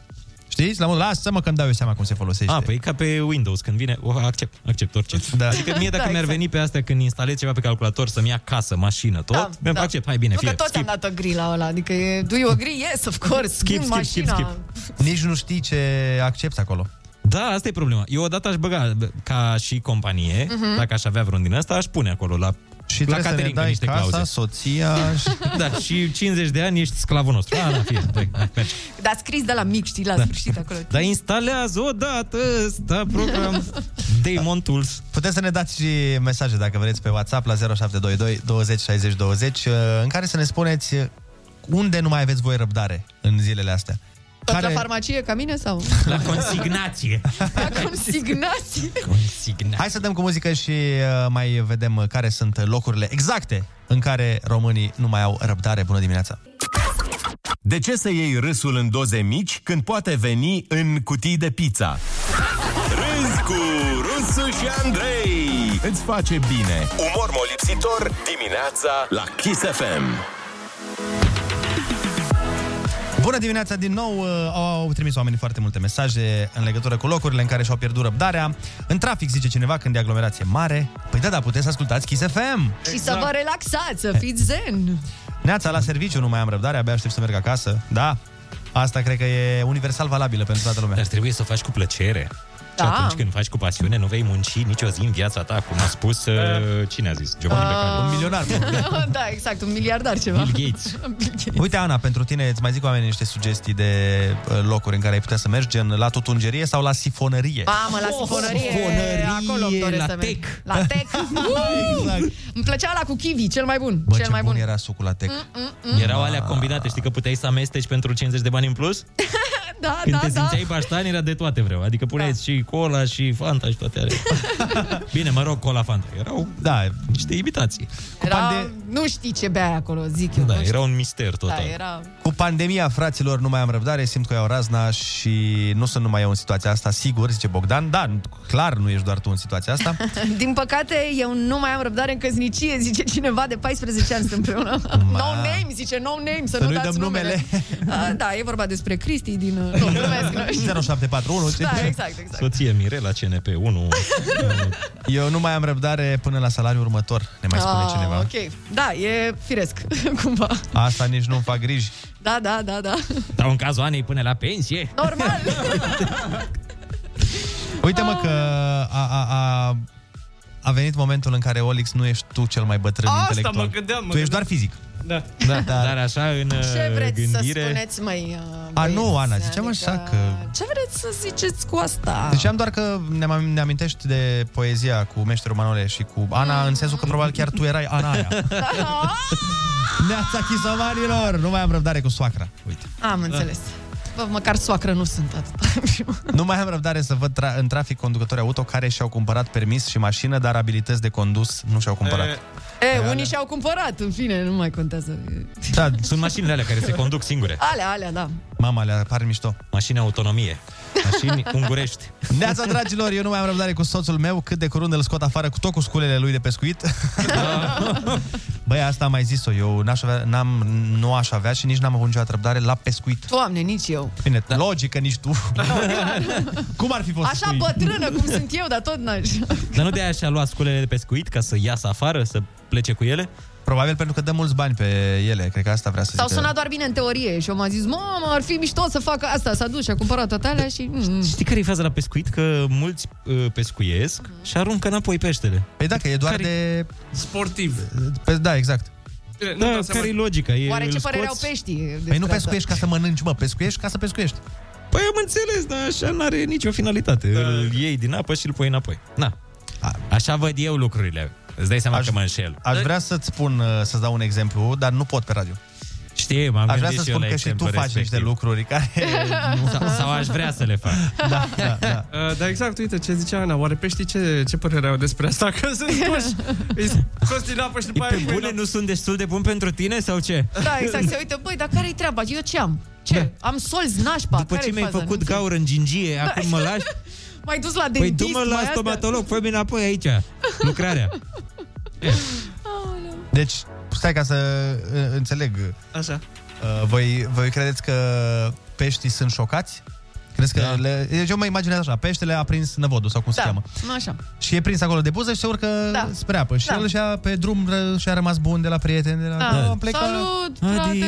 Știți? La modul, lasă-mă că îmi dau eu seama cum se folosește. A, păi ca pe Windows, când vine, o, accept, accept orice. Da. Adică mie dacă Da, mi-ar exact. veni pe astea când instalez ceva pe calculator să-mi ia casă, mașină, tot, da, da. accept, hai bine, Nu fie, că toți am skip. dat o gri la ăla, adică e, do you agree? Yes, of course. Skip, Schimb skip, skip, mașina. Nici nu știi ce accepti acolo. Da, asta e problema. Eu odată aș băga, ca și companie, Mhm. dacă aș avea vreun din ăsta, aș pune acolo la Și la trebuie să ne Caterinca dai niște casa, clauze. soția și... Da, și 50 de ani ești sclavul nostru. Ah, da, fie, hai, hai, merge. Dar scris de la mic, știi, la Da. sfârșit acolo. Dar instalează odată ăsta program Daemon Tools. Puteți să ne dați și mesaje dacă vreți pe WhatsApp la 0722 20 60 20 uh, în care să ne spuneți uh, unde nu mai aveți voi răbdare în zilele astea. Tot la farmacie ca mine sau? La consignație. La consignație. Hai să dăm cu muzică și uh, mai vedem uh, care sunt locurile exacte în care românii nu mai au răbdare. Bună dimineața! De ce să iei râsul în doze mici când poate veni în cutii de pizza? Râzi cu Rusu și Andrei Îți face bine Umor molipsitor dimineața la Kiss FM Bună dimineața din nou! Uh, Au trimis oamenii foarte multe mesaje în legătură cu locurile în care și-au pierdut răbdarea. În trafic, zice cineva, când e aglomerație mare. Păi da, da, puteți să ascultați Kiss FM! Și să vă relaxați, să fiți zen. Neața, la serviciu nu mai am răbdare, abia aștept să merg acasă. Da, asta cred că e universal valabilă pentru toată lumea. Dar trebuie să o faci cu plăcere. Da. Și atunci când faci cu pasiune, nu vei munci nicio zi în viața ta, cum a spus, uh, cine a zis? Giovanni Becali. Un milionar. da, exact, un miliardar ceva. Bill Gates. Uite, Ana, pentru tine îți mai zic oamenii niște sugestii de uh, locuri în care ai putea să mergi, gen la tutungerie sau la sifonărie. Mamă, la sifonărie, sifonărie, acolo îmi doresc la să merg. tec. La tec. Exact. Îmi plăcea la cu kiwi, cel mai bun. Bă, cel ce mai bun bun. era sucul la tec. Mm, Erau alea combinate, știi că puteai să amesteci pentru 50 de bani în plus? Da, Când da, te da. simțeai baștan, era de toate vreau. Adică puneai da. și cola și Fanta și toate alea. Bine, mă rog, cola Fanta. Erau da. niște imitații. Era, nu știi ce bea acolo, zic eu. Da, nu știu. era un mister total. Da, era... Cu pandemia, fraților, nu mai am răbdare, simt că iau razna și nu sunt numai eu în situația asta, sigur, zice Bogdan. Da, clar nu ești doar tu în situația asta. Din păcate, eu nu mai am răbdare în căsnicie, zice cineva de 14 ani sunt împreună. No name, zice no name, să, Să nu nu-i dați dăm numele. A, da, e vorba despre Cristi din... uh, Nu, glumesc, nu. 0741 ce? Da, exact, exact. Soție Mirela, CNP1. Eu nu mai am răbdare până la salariul următor, ne mai spune Ah, cineva. Ok, da, e firesc, cumva. Asta nici nu-mi fac griji. Da, da, da, da. Sau în cazul Anei până la pensie. Normal. Uite mă că a, a, a, a venit momentul în care Olix nu ești tu cel mai bătrân Asta intelectual. mă gândeam, mă tu ești gândeam. doar fizic. Da. Da, da. Dar așa în Ce uh, vreți gândire... să spuneți, măi? uh, A, nu, băieți? Ana, ziceam așa că... Ce vreți să ziceți cu asta? Ziceam doar că ne, ne amintești de poezia cu Meșterul Manole și cu Ana, în sensul că probabil chiar tu erai Ana aia. Neața chisomanilor! Nu mai am răbdare cu soacra. Uite. Am înțeles. Bă, măcar soacră nu sunt atât. Nu mai am răbdare să văd tra- în trafic conducători auto care și-au cumpărat permis și mașină, dar abilități de condus nu și-au cumpărat. E, unii și-au cumpărat, în fine, nu mai contează. Da, sunt mașinile alea care se conduc singure. Alea, alea, da. Mama, le pare mișto. Mașini autonomie. Mașini ungurești. Neața, dragilor, eu nu mai am răbdare cu soțul meu Cât de curând îl scot afară cu tot cu sculele lui de pescuit Băi, asta am mai zis-o Eu n-aș avea, n-am, nu aș avea și nici n-am avut niciodată răbdare la pescuit Doamne, nici eu. Bine, da. logică nici tu Cum ar fi fost să Așa spui? bătrână cum sunt eu, dar tot n-aș. Dar nu de aia și-a luat sculele de pescuit ca să iasă afară, să plece cu ele? Probabil pentru că dă mulți bani pe ele Cred că asta vrea să S-au zică. sunat doar bine în teorie și eu m-a zis, mamă, ar fi mișto să facă asta. S-a dus și a cumpărat toate alea și... Mm. Știi care e faza la pescuit? Că mulți uh, pescuiesc și aruncă înapoi peștele. Păi da, că e doar Care- de... Sportiv. Pe, da, exact Da, care e logica? E, Oare ce îl părere au scoți- peștii? Păi despre nu asta? pescuiești ca să mănânci, mă Pescuiești ca să pescuiești Păi am înțeles, dar așa n-are nicio finalitate. Da. Îl iei din apă și îl pui înapoi. Na. Așa văd eu lucrurile. Îți dai seama Aș- că mă înșel. Aș vrea să-ți spun, uh, să-ți dau un exemplu Dar nu pot pe radio Știi, m-am Aș vrea gândit să și eu spun la că și tu exemplu faci niște respectiv. lucruri care... nu... Sau, sau aș vrea să le fac. Da, da, da. Uh, dar exact, uite ce zicea Ana, oare peștii ce, ce părere au despre asta? Că sunt scoși, îi scoți din apă și după Pe aia... îi pui bune în nu sunt destul de bun pentru tine sau ce? Da, exact. Se uită, băi, dar care-i treaba? Eu ce am? Ce? Am solzi nașpa? După care ce mi-ai faza? făcut Nu înțeleg. gaură în gingie, acum mă lași? M-ai dus la Păi dentist, du-mă la mai astea? stomatolog, fă înapoi aici, lucrarea. Deci, stai ca să uh, înțeleg. Așa. Uh, voi, voi credeți că peștii sunt șocați? Crezi că da. le... Deci eu mă imaginez așa, peștele a prins năvodul sau cum se Da, cheamă. așa. Și e prins acolo de buză și se urcă Da. da. spre apă. Și Da. da. el și-a, pe drum ră- și-a rămas bun de la prieteni. De la... Da. a plecat. Salut, frate,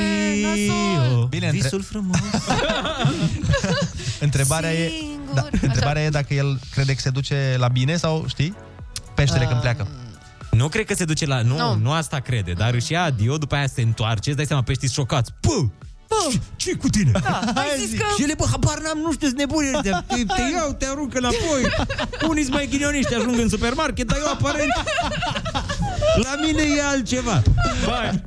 nasol. Bine, Visul frumos. Întrebarea e, da, întrebarea e dacă el crede că se duce la bine sau, știi? Peștele când pleacă. Nu cred că se duce la... Nu, Nu. nu, nu asta crede, dar își ia adio, după aia se întoarce, îți dai seama, peștii șocați. Pă! Bă, ce cu tine? Da, ai zis că... Și ele, bă, habar n-am, nu știu, sunt nebuni ăștia. Te, te iau, te aruncă înapoi. Unii sunt mai ghinioniști, ajung în supermarket, dar eu aparent... La mine e altceva. Vai.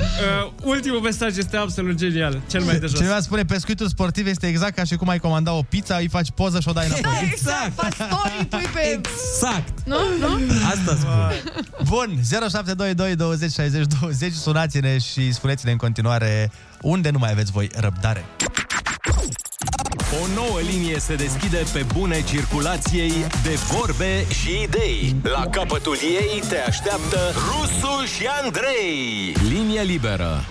Uh, ultimul mesaj este absolut genial. Cel mai de jos. Cineva spune, pescuitul sportiv este exact ca și cum ai comanda o pizza, îi faci poză și o dai înapoi. Da, exact. Faci story, pui pe... Exact. Nu? Nu? Asta spun. Bun, 0722 20 60 20 Sunați-ne și spuneți-ne în continuare unde nu mai aveți voi răbdare. O nouă linie se deschide pe bune circulației de vorbe și idei. La capătul ei te așteaptă Rusu și Andrei. Linie liberă.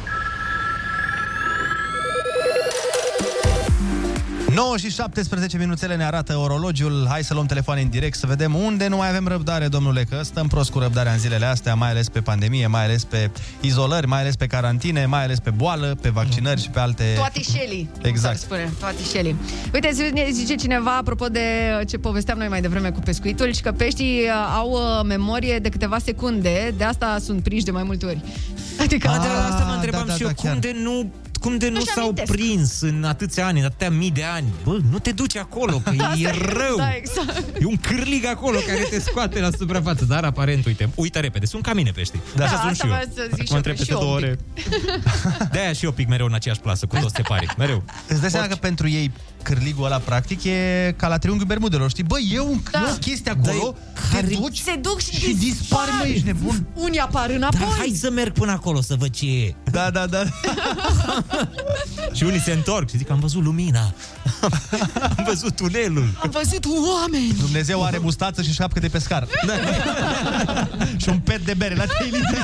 9 și 17 minuțele ne arată orologiul. Hai să luăm telefoane în direct să vedem unde nu mai avem răbdare, domnule, că stăm prost cu răbdarea în zilele astea, mai ales pe pandemie, mai ales pe izolări, mai ales pe carantine, mai ales pe boală, pe vaccinări și pe alte... Toate șelii. Exact. Spune, toate șelii. Uite, zi- zice cineva, apropo de ce povesteam noi mai devreme cu pescuitul, și că peștii uh, au uh, memorie de câteva secunde, de asta sunt prinși de mai multe ori. Adică... A, de la asta mă întrebam da, și da, eu, chiar. cum de nu cum de nu Nu-și s-au amintesc. prins în atâția ani, în atâtea mii de ani? Bă, nu te duci acolo, că e Asta rău. Da, exact. E un cârlig acolo care te scoate la suprafață, dar aparent, uite, uită repede, sunt ca mine peștii. Da, Așa sunt asta și eu. vreau să zic Acum și eu, întreb că peste și eu două un ore. De-aia și eu pic mereu în aceeași plasă, cu toți separii, mereu. Îți dai seama că pentru ei cârligul ăla practic e ca la triunghiul Bermudelor, știi? Băi, e, un, Da. e o chestie acolo, te duci Se duc și, și dispari, mă, ești nebun. Unii apar înapoi. Dar hai să merg până acolo să văd ce e. Da, da, da. Și unii se întorc și zic, am văzut lumina. am văzut tunelul. Am văzut oameni. Dumnezeu are mustață și șapcă de pescar. Da. și un pet de bere la 3 litri.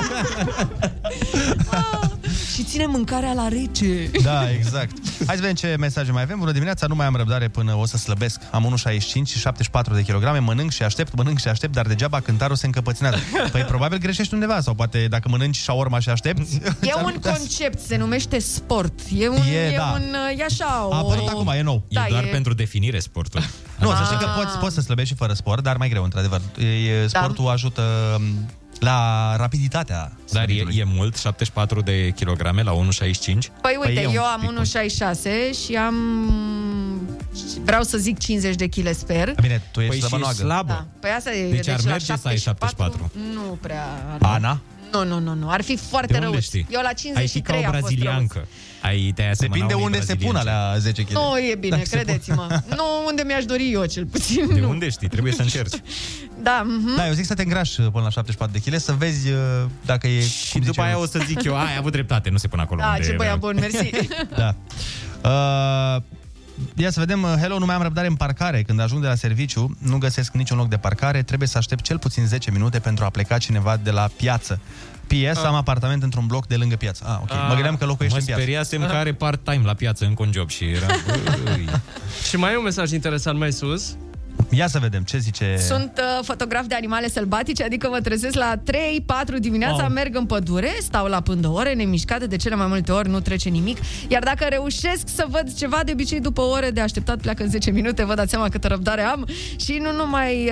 Și ține mâncarea la rece. Da, exact. Hai să vedem ce mesaje mai avem. Bună dimineața, nu mai am răbdare până o să slăbesc. Am 1,65 și 74 de kilograme, mănânc și aștept, mănânc și aștept, dar degeaba cântarul se încăpățânează. Păi probabil greșești undeva sau poate dacă mănânci shawarma și aștepți. E ți-ar un putea să- concept, se numește sport. E un, E, e, da. un, e așa, o... A apărut acum, e nou. Da, e doar e- pentru definire sportul. Nu, să Ah. știi că poți, poți să slăbești și fără sport, dar mai greu, într-adevăr. E, e, Da. sportul ajută m, la rapiditatea Dar e, slăbitului. e mult, 74 de kilograme la 1,65. Păi uite, Păi e un eu am pic mult. 1,66 și am... Vreau să zic 50 de kg, sper. Bine, tu ești Păi și slăbănoagă. slabă. Da. Păi asta e, Deci ar la merge să ai 74? Nu prea. Ana? Nu, nu, nu, nu. Ar fi foarte De rău. unde știi? Eu la Ai fi 53 ca o am fost rău. braziliancă. Ai te Depinde unde se pun alea 10 kg. Nu, e bine, Dacă se credeți-mă. Nu unde mi-aș dori eu, cel puțin. De nu. unde știi? Trebuie să încerci. Da, mhm. Da, eu zic să te îngrași până la 74 de kg, să vezi uh, dacă e... Și după aia o să zic eu, ai avut dreptate, nu se pune acolo Da, unde ce băiat vreau. bun, mersi. Da. Uh, ia să vedem, uh, hello, nu mai am răbdare în parcare. Când ajung de la serviciu, nu găsesc niciun loc de parcare, trebuie să aștept cel puțin 10 minute pentru a pleca cineva de la piață. PS, am apartament într-un bloc de lângă piață. Ah, ok. Ah, mă gândeam că locuiești mă în piață. speriasem că are part-time la piață încă un job și era... Băi. Și mai e un mesaj interesant mai sus. Ia să vedem ce zice... Sunt uh, fotograf de animale sălbatice, adică mă trezesc la 3-4 dimineața, Wow. merg în pădure, stau la pândă ore, nemișcate, de cele mai multe ori nu trece nimic, iar dacă reușesc să văd ceva, de obicei după ore de așteptat pleacă în 10 minute, vă dați seama câtă răbdare am și nu, nu mai,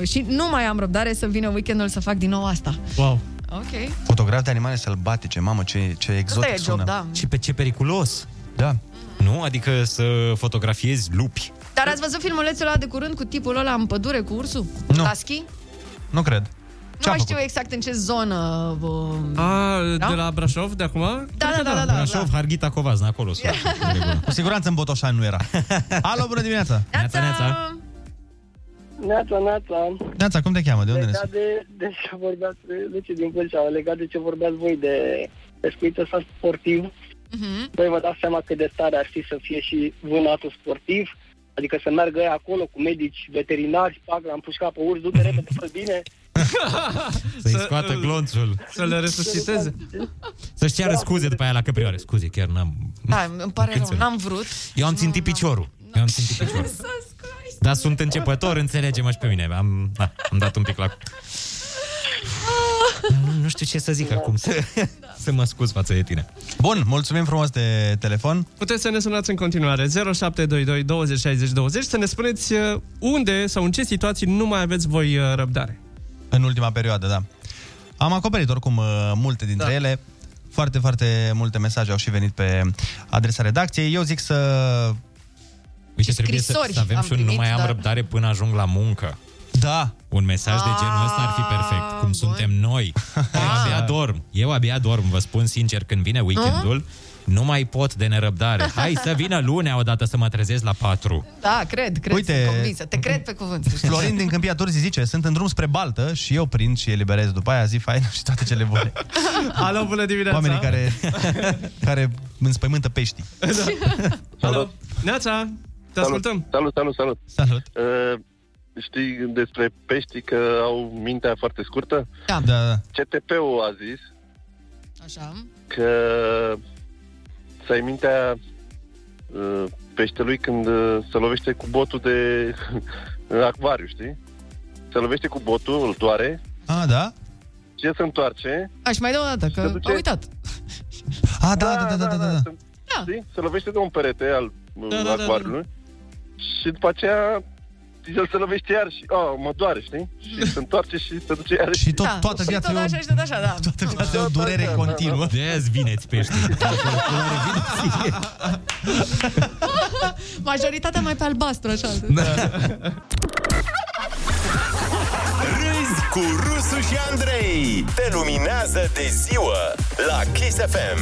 uh, și nu mai am răbdare să vină weekendul să fac din nou asta. Wow. Ok. Fotograf de animale sălbatice, mamă, ce, ce exotic e job, sună. da. Și pe ce periculos. Da. Nu? Adică să fotografiezi lupi. Dar ați văzut filmulețul ăla de curând cu tipul ăla în pădure cu ursul? Nu. La schi? Nu cred. Nu mai știu exact în ce zonă. Uh, A, Da? de la Brașov, de acum? Da, da, da, da, da, Brașov, Harghita Covazna, acolo sunt. Cu siguranță în Botoșani nu era. Alo, bună dimineața! Neața, neața. Neața, neața. Neața, cum te cheamă? De unde ne Legat de, de ce vorbeați, de ce din Vâlcea, legat de ce vorbeați voi de pescuit ăsta sportiv, Mhm. voi vă dați seama cât de tare ar fi să fie și vânatul sportiv, adică să meargă ei acolo cu medici veterinari, pac, l-am pușcat pe urs, du-te repede, fă bine. Să-i scoată glonțul. Să le resusciteze. Să-și ceară scuze după aia la căprioare. Scuze, chiar n-am... Da, îmi pare rău, Înțeleg. n-am vrut. Eu am țintit piciorul. Eu am țintit piciorul. Dar sunt începător, înțelege-mă și pe mine. Am, da, am dat un pic la... Nu, nu știu ce să zic acum, să, să mă scuz față de tine. Bun, mulțumim frumos de telefon. Puteți să ne sunați în continuare 0722 20 60 20 să ne spuneți uh, unde sau în ce situații nu mai aveți voi uh, răbdare. În ultima perioadă, da. Am acoperit oricum uh, multe dintre da. ele. Foarte, foarte multe mesaje au și venit pe adresa redacției. Eu zic să... Uite, trebuie să, Scrisori să avem am și un nu primit, mai am dar- răbdare până ajung la muncă. Da. Un mesaj de genul ăsta ar fi perfect, cum suntem noi. Eu abia dorm. Eu abia dorm, vă spun sincer, când vine weekendul, nu mai pot de nerăbdare. Hai să vină lunea odată să mă trezesc la 4. Da, cred, cred, Uite- sunt convinsă. Te cred pe cuvânt. Florin din Câmpia Turzii zice, sunt în drum spre Baltă și eu prind și eliberez după aia zi faină și toate cele bune. Alo, bună dimineața! Oamenii care, care înspăimântă peștii. Alo, Neața, te ascultăm. Salut, salut, salut. Salut. Uh, știi despre pești că au mintea foarte scurtă? Da. da, da. CTP-ul a zis Așa. că să ai mintea uh, peștelui când uh, se lovește cu botul de acvariu, știi? Se lovește cu botul, îl doare, A, da? și el se întoarce. Aș mai da o dată, că duce- am uitat. A, da, da, da, da, da, da. Se, știi? Se lovește de un perete al uh, Da, da, da, da. acvariului și după aceea el se lovește iar și, oh, mă doare, știi? Și se întoarce și se duce iar Și tot, Da. toată Și viața tot e o, așa și tot așa, da. toată viața e o durere continuă. De azi vineți peștii. Majoritatea mai pe albastru, așa. Da. Râzi cu Rusu și Andrei. Te luminează de ziua la Kiss FM.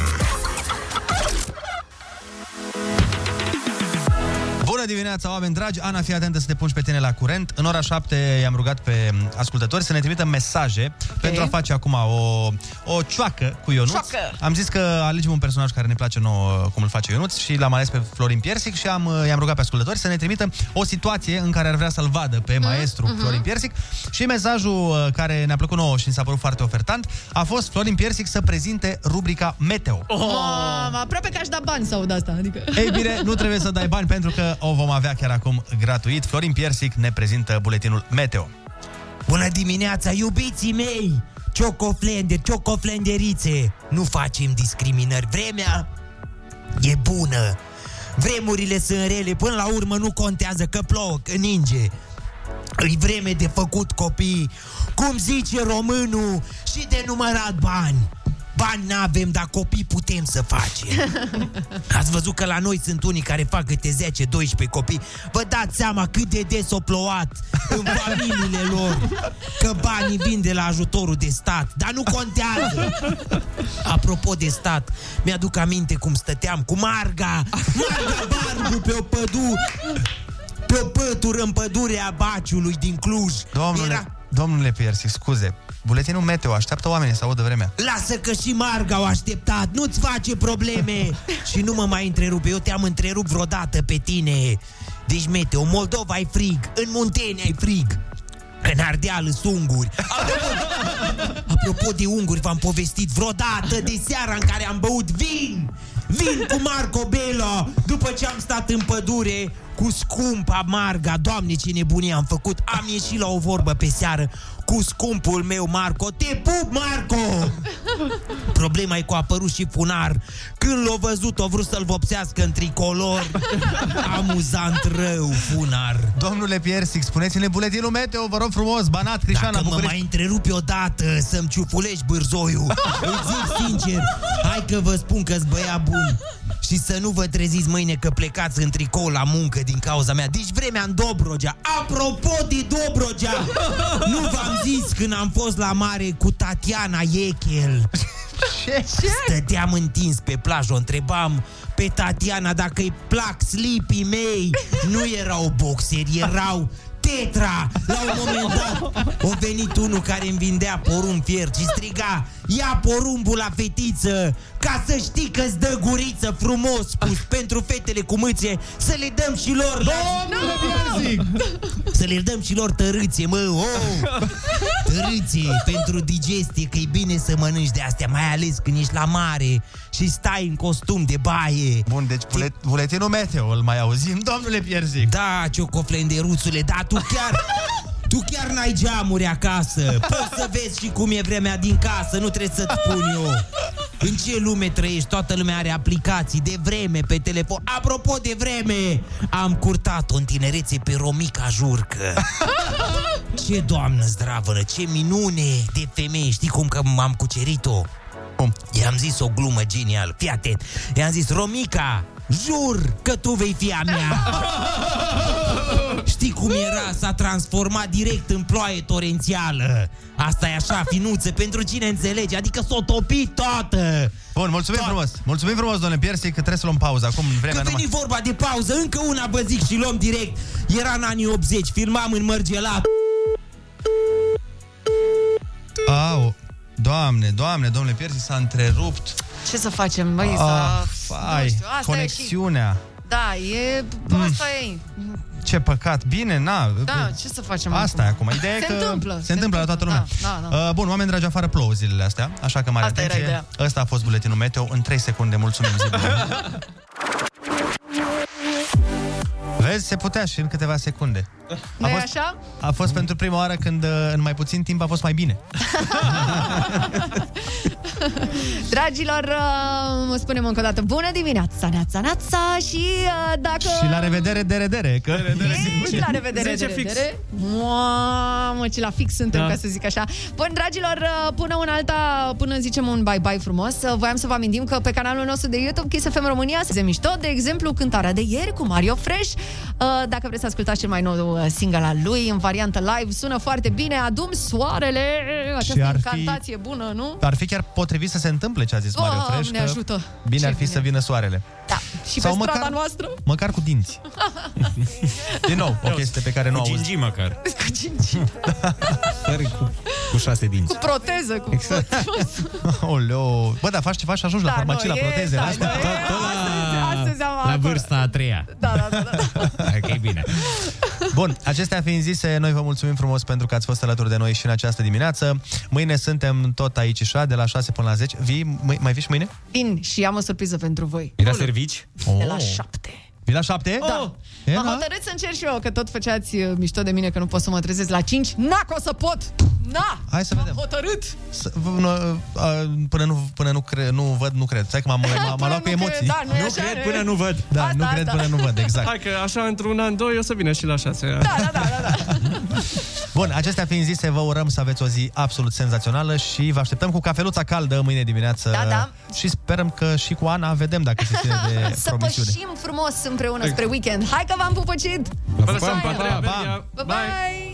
Bună dimineața, oameni dragi! Ana, fii atentă să te pun și pe tine la curent. În ora 7 i-am rugat pe ascultători să ne trimită mesaje okay. pentru a face acum o, o cioacă cu Ionuț. Cioacă! Am zis că alegem un personaj care ne place nouă cum îl face Ionuț și l-am ales pe Florin Piersic și am, i-am rugat pe ascultători să ne trimită o situație în care ar vrea să-l vadă pe maestru mhm. Florin Piersic și mesajul uh, care ne-a plăcut nouă și ni s-a părut foarte ofertant a fost Florin Piersic să prezinte rubrica Meteo. Oh. Mamă, aproape că aș da bani să aud asta. Adică... Ei bine, nu trebuie să dai bani pentru că o vom avea chiar acum gratuit. Florin Piersic ne prezintă buletinul Meteo. Bună dimineața, iubiții mei! Ciocoflender, ciocoflenderițe! Nu facem discriminări. Vremea e bună. Vremurile sunt rele, până la urmă nu contează că plouă, că ninge. Îi vreme de făcut copii, cum zice românul, și de numărat bani. Bani n-avem, dar copii putem să facem. Ați văzut că la noi sunt unii care fac câte 10-12 copii. Vă dați seama cât de des o plouat în familiile lor. Că banii vin de la ajutorul de stat. Dar nu contează. Apropo de stat, mi-aduc aminte cum stăteam cu Marga. Marga Barbu pe o pădure pe o pătură în pădurea Baciului din Cluj. Domnule, Era... Domnule Piersic, scuze, buletinul meteo așteaptă oamenii să audă vremea. Lasă că și Marga au așteptat, nu-ți face probleme. Și nu mă mai întrerupe, eu te-am întrerupt vreodată pe tine. Deci meteo, Moldova ai frig, în Muntenia ai frig. În Ardeal sunt unguri. Apropo, apropo de unguri, v-am povestit vreodată de seara în care am băut vin. Vin cu Marco Bello După ce am stat în pădure cu scumpa Marga. Doamne, ce nebunie am făcut. Am ieșit la o vorbă pe seară cu scumpul meu Marco. Te pup, Marco! Problema e că a apărut și funar. Când l-a văzut, a vrut să-l vopsească în tricolor. Amuzant rău, funar. Domnule Piersic, spuneți-ne buletinul meteo, vă rog frumos, Banat, Crișana, Dacă mă București. mai întrerupi odată să-mi ciufulești bârzoiul Îți zic sincer, hai că vă spun că-s băiat bun și să nu vă treziți mâine că plecați în tricou la muncă din cauza mea Deci vremea în Dobrogea Apropo de Dobrogea Nu v-am zis când am fost la mare cu Tatiana Echel Ce? Stăteam întins pe plajă, o întrebam pe Tatiana dacă îi plac slipii mei. Nu erau boxeri, erau tetra. La un moment dat a venit unul care îmi vindea porumb fiert și striga Ia porumbul la fetiță ca să știi că-ți dă guriță frumos spus pentru fetele cu mâțe să le dăm și lor Domnule Piersic! Să le dăm și lor tărâție, mă, oh! Tărâție pentru digestie, că e bine să mănânci de astea, mai ales când ești la mare și stai în costum de baie. Bun, deci bulet, buletinul meteo îl mai auzim, domnule Piersic. Da, ciocoflenderuțule, da, tu chiar... Tu chiar n-ai geamuri acasă. Poți să vezi și cum e vremea din casă Nu trebuie să-ți spun eu. În ce lume trăiești? Toată lumea are aplicații de vreme pe telefon. Apropo de vreme Am curtat-o în tinerețe pe Romica Jurcă. Ce doamnă zdravănă Ce minune de femeie. Știi cum că m-am cucerit-o? Cum? I-am zis o glumă genială. Fii atent. I-am zis Romica Jur că tu vei fi a mea Știi cum era? S-a transformat direct în ploaie torențială Asta e așa, finuță, pentru cine înțelege Adică s-o topit toată Bun, mulțumim frumos. Mulțumim frumos, domnule Piersic, că trebuie să luăm pauză. Acum vremea Că nu veni mai... vorba de pauză, încă una vă zic și luăm direct Era în anii 80, filmam în Mărgelat Au, doamne, doamne, domnule Piersic s-a întrerupt. Ce să facem, băi, Ah, să... fai, nu știu, asta conexiunea. E și... Da, e... Mm. Asta e... Ce păcat. Bine, na. Da, ce să facem Asta e acum. Ideea Se e că întâmplă, se, se întâmplă la toată lumea. Da, da, da. Uh, bun, oameni dragi, afară plouă zilele astea, așa că mare Asta era atenție. ideea. Ăsta a fost buletinul meteo. În 3 secunde, mulțumim zi bună. Vezi, se putea și în câteva secunde. nu a e fost, așa? a fost pentru prima oară când uh, în mai puțin timp a fost mai bine. Dragilor, uh, spunem încă o dată bună dimineața, neața, neața și uh, dacă... Și la revedere, de redere. Că... Și la revedere, Zece de fix. revedere. Mamă, ce la fix suntem, Da. ca să zic așa. Bun, dragilor, uh, până una alta, până zicem un bye-bye frumos, uh, voiam să vă amintim că pe canalul nostru de YouTube, Kiss FM România, se mișto, de exemplu, cântarea de ieri cu Mario Fresh. Uh, Dacă vreți să ascultați cel mai nou uh, single al lui, în variantă live, sună foarte bine, Adum soarele, această ar fi- incantație bună, nu? Ar fi chiar potrivit să se întâmple ce a zis Mario Doamne, Fresh. că ajută! Bine Ce ar fi bine. să vină soarele. Da, și Sau pe strada măcar- noastră? Măcar cu dinți. Din nou, o chestie pe care nu Cu auzi. gingii măcar. Cu gingi, cu, cu șase dinți. cu proteză, cu... Exact. Oleo. Bă, dar faci ceva și ajungi la Da, farmacie nu, la e- protezele da, astea. nu, e- astăzi, astăzi am La acolo. vârsta a treia. Da, da, da, da. Hai că e bine. Bun, acestea fiind zise, noi vă mulțumim frumos pentru că ați fost alături de noi și în această dimineață. Mâine suntem tot aici așa, de la 6 până la 10. Vii, mâ- mai vii și mâine? Vin și am o surpriză pentru voi. E la servici? De la Oh. șapte. Vii la 7? Da. E, M-am da? hotărât să încerc și eu, că tot făceați uh, mișto de mine că nu pot să mă trezesc la 5. Na, că o să pot! Na! Hai să M-am vedem. hotărât! Să- v- nu, a, Până nu, până nu, cre, nu văd, nu cred. Stai că m-am, m-am, m-am luat cu nu cred, emoții. da, nu e Nu așa, cred e. până nu văd. Da, Asta, nu cred asta. până nu văd, exact. Hai că așa într-un an, doi o să vină și la șase. Da, da, da, da, da. Bun, acestea fiind zise, vă urăm să aveți o zi absolut senzațională și vă așteptăm cu cafeluța caldă mâine dimineață. Da, da. Și sperăm că și cu Ana vedem dacă se ține de Să promisiune. pășim frumos împreună spre weekend. Hai că v-am pupăcit! Vă lăsăm Bye. pe Andreea Pa, pa. Berghia. Bye, bye!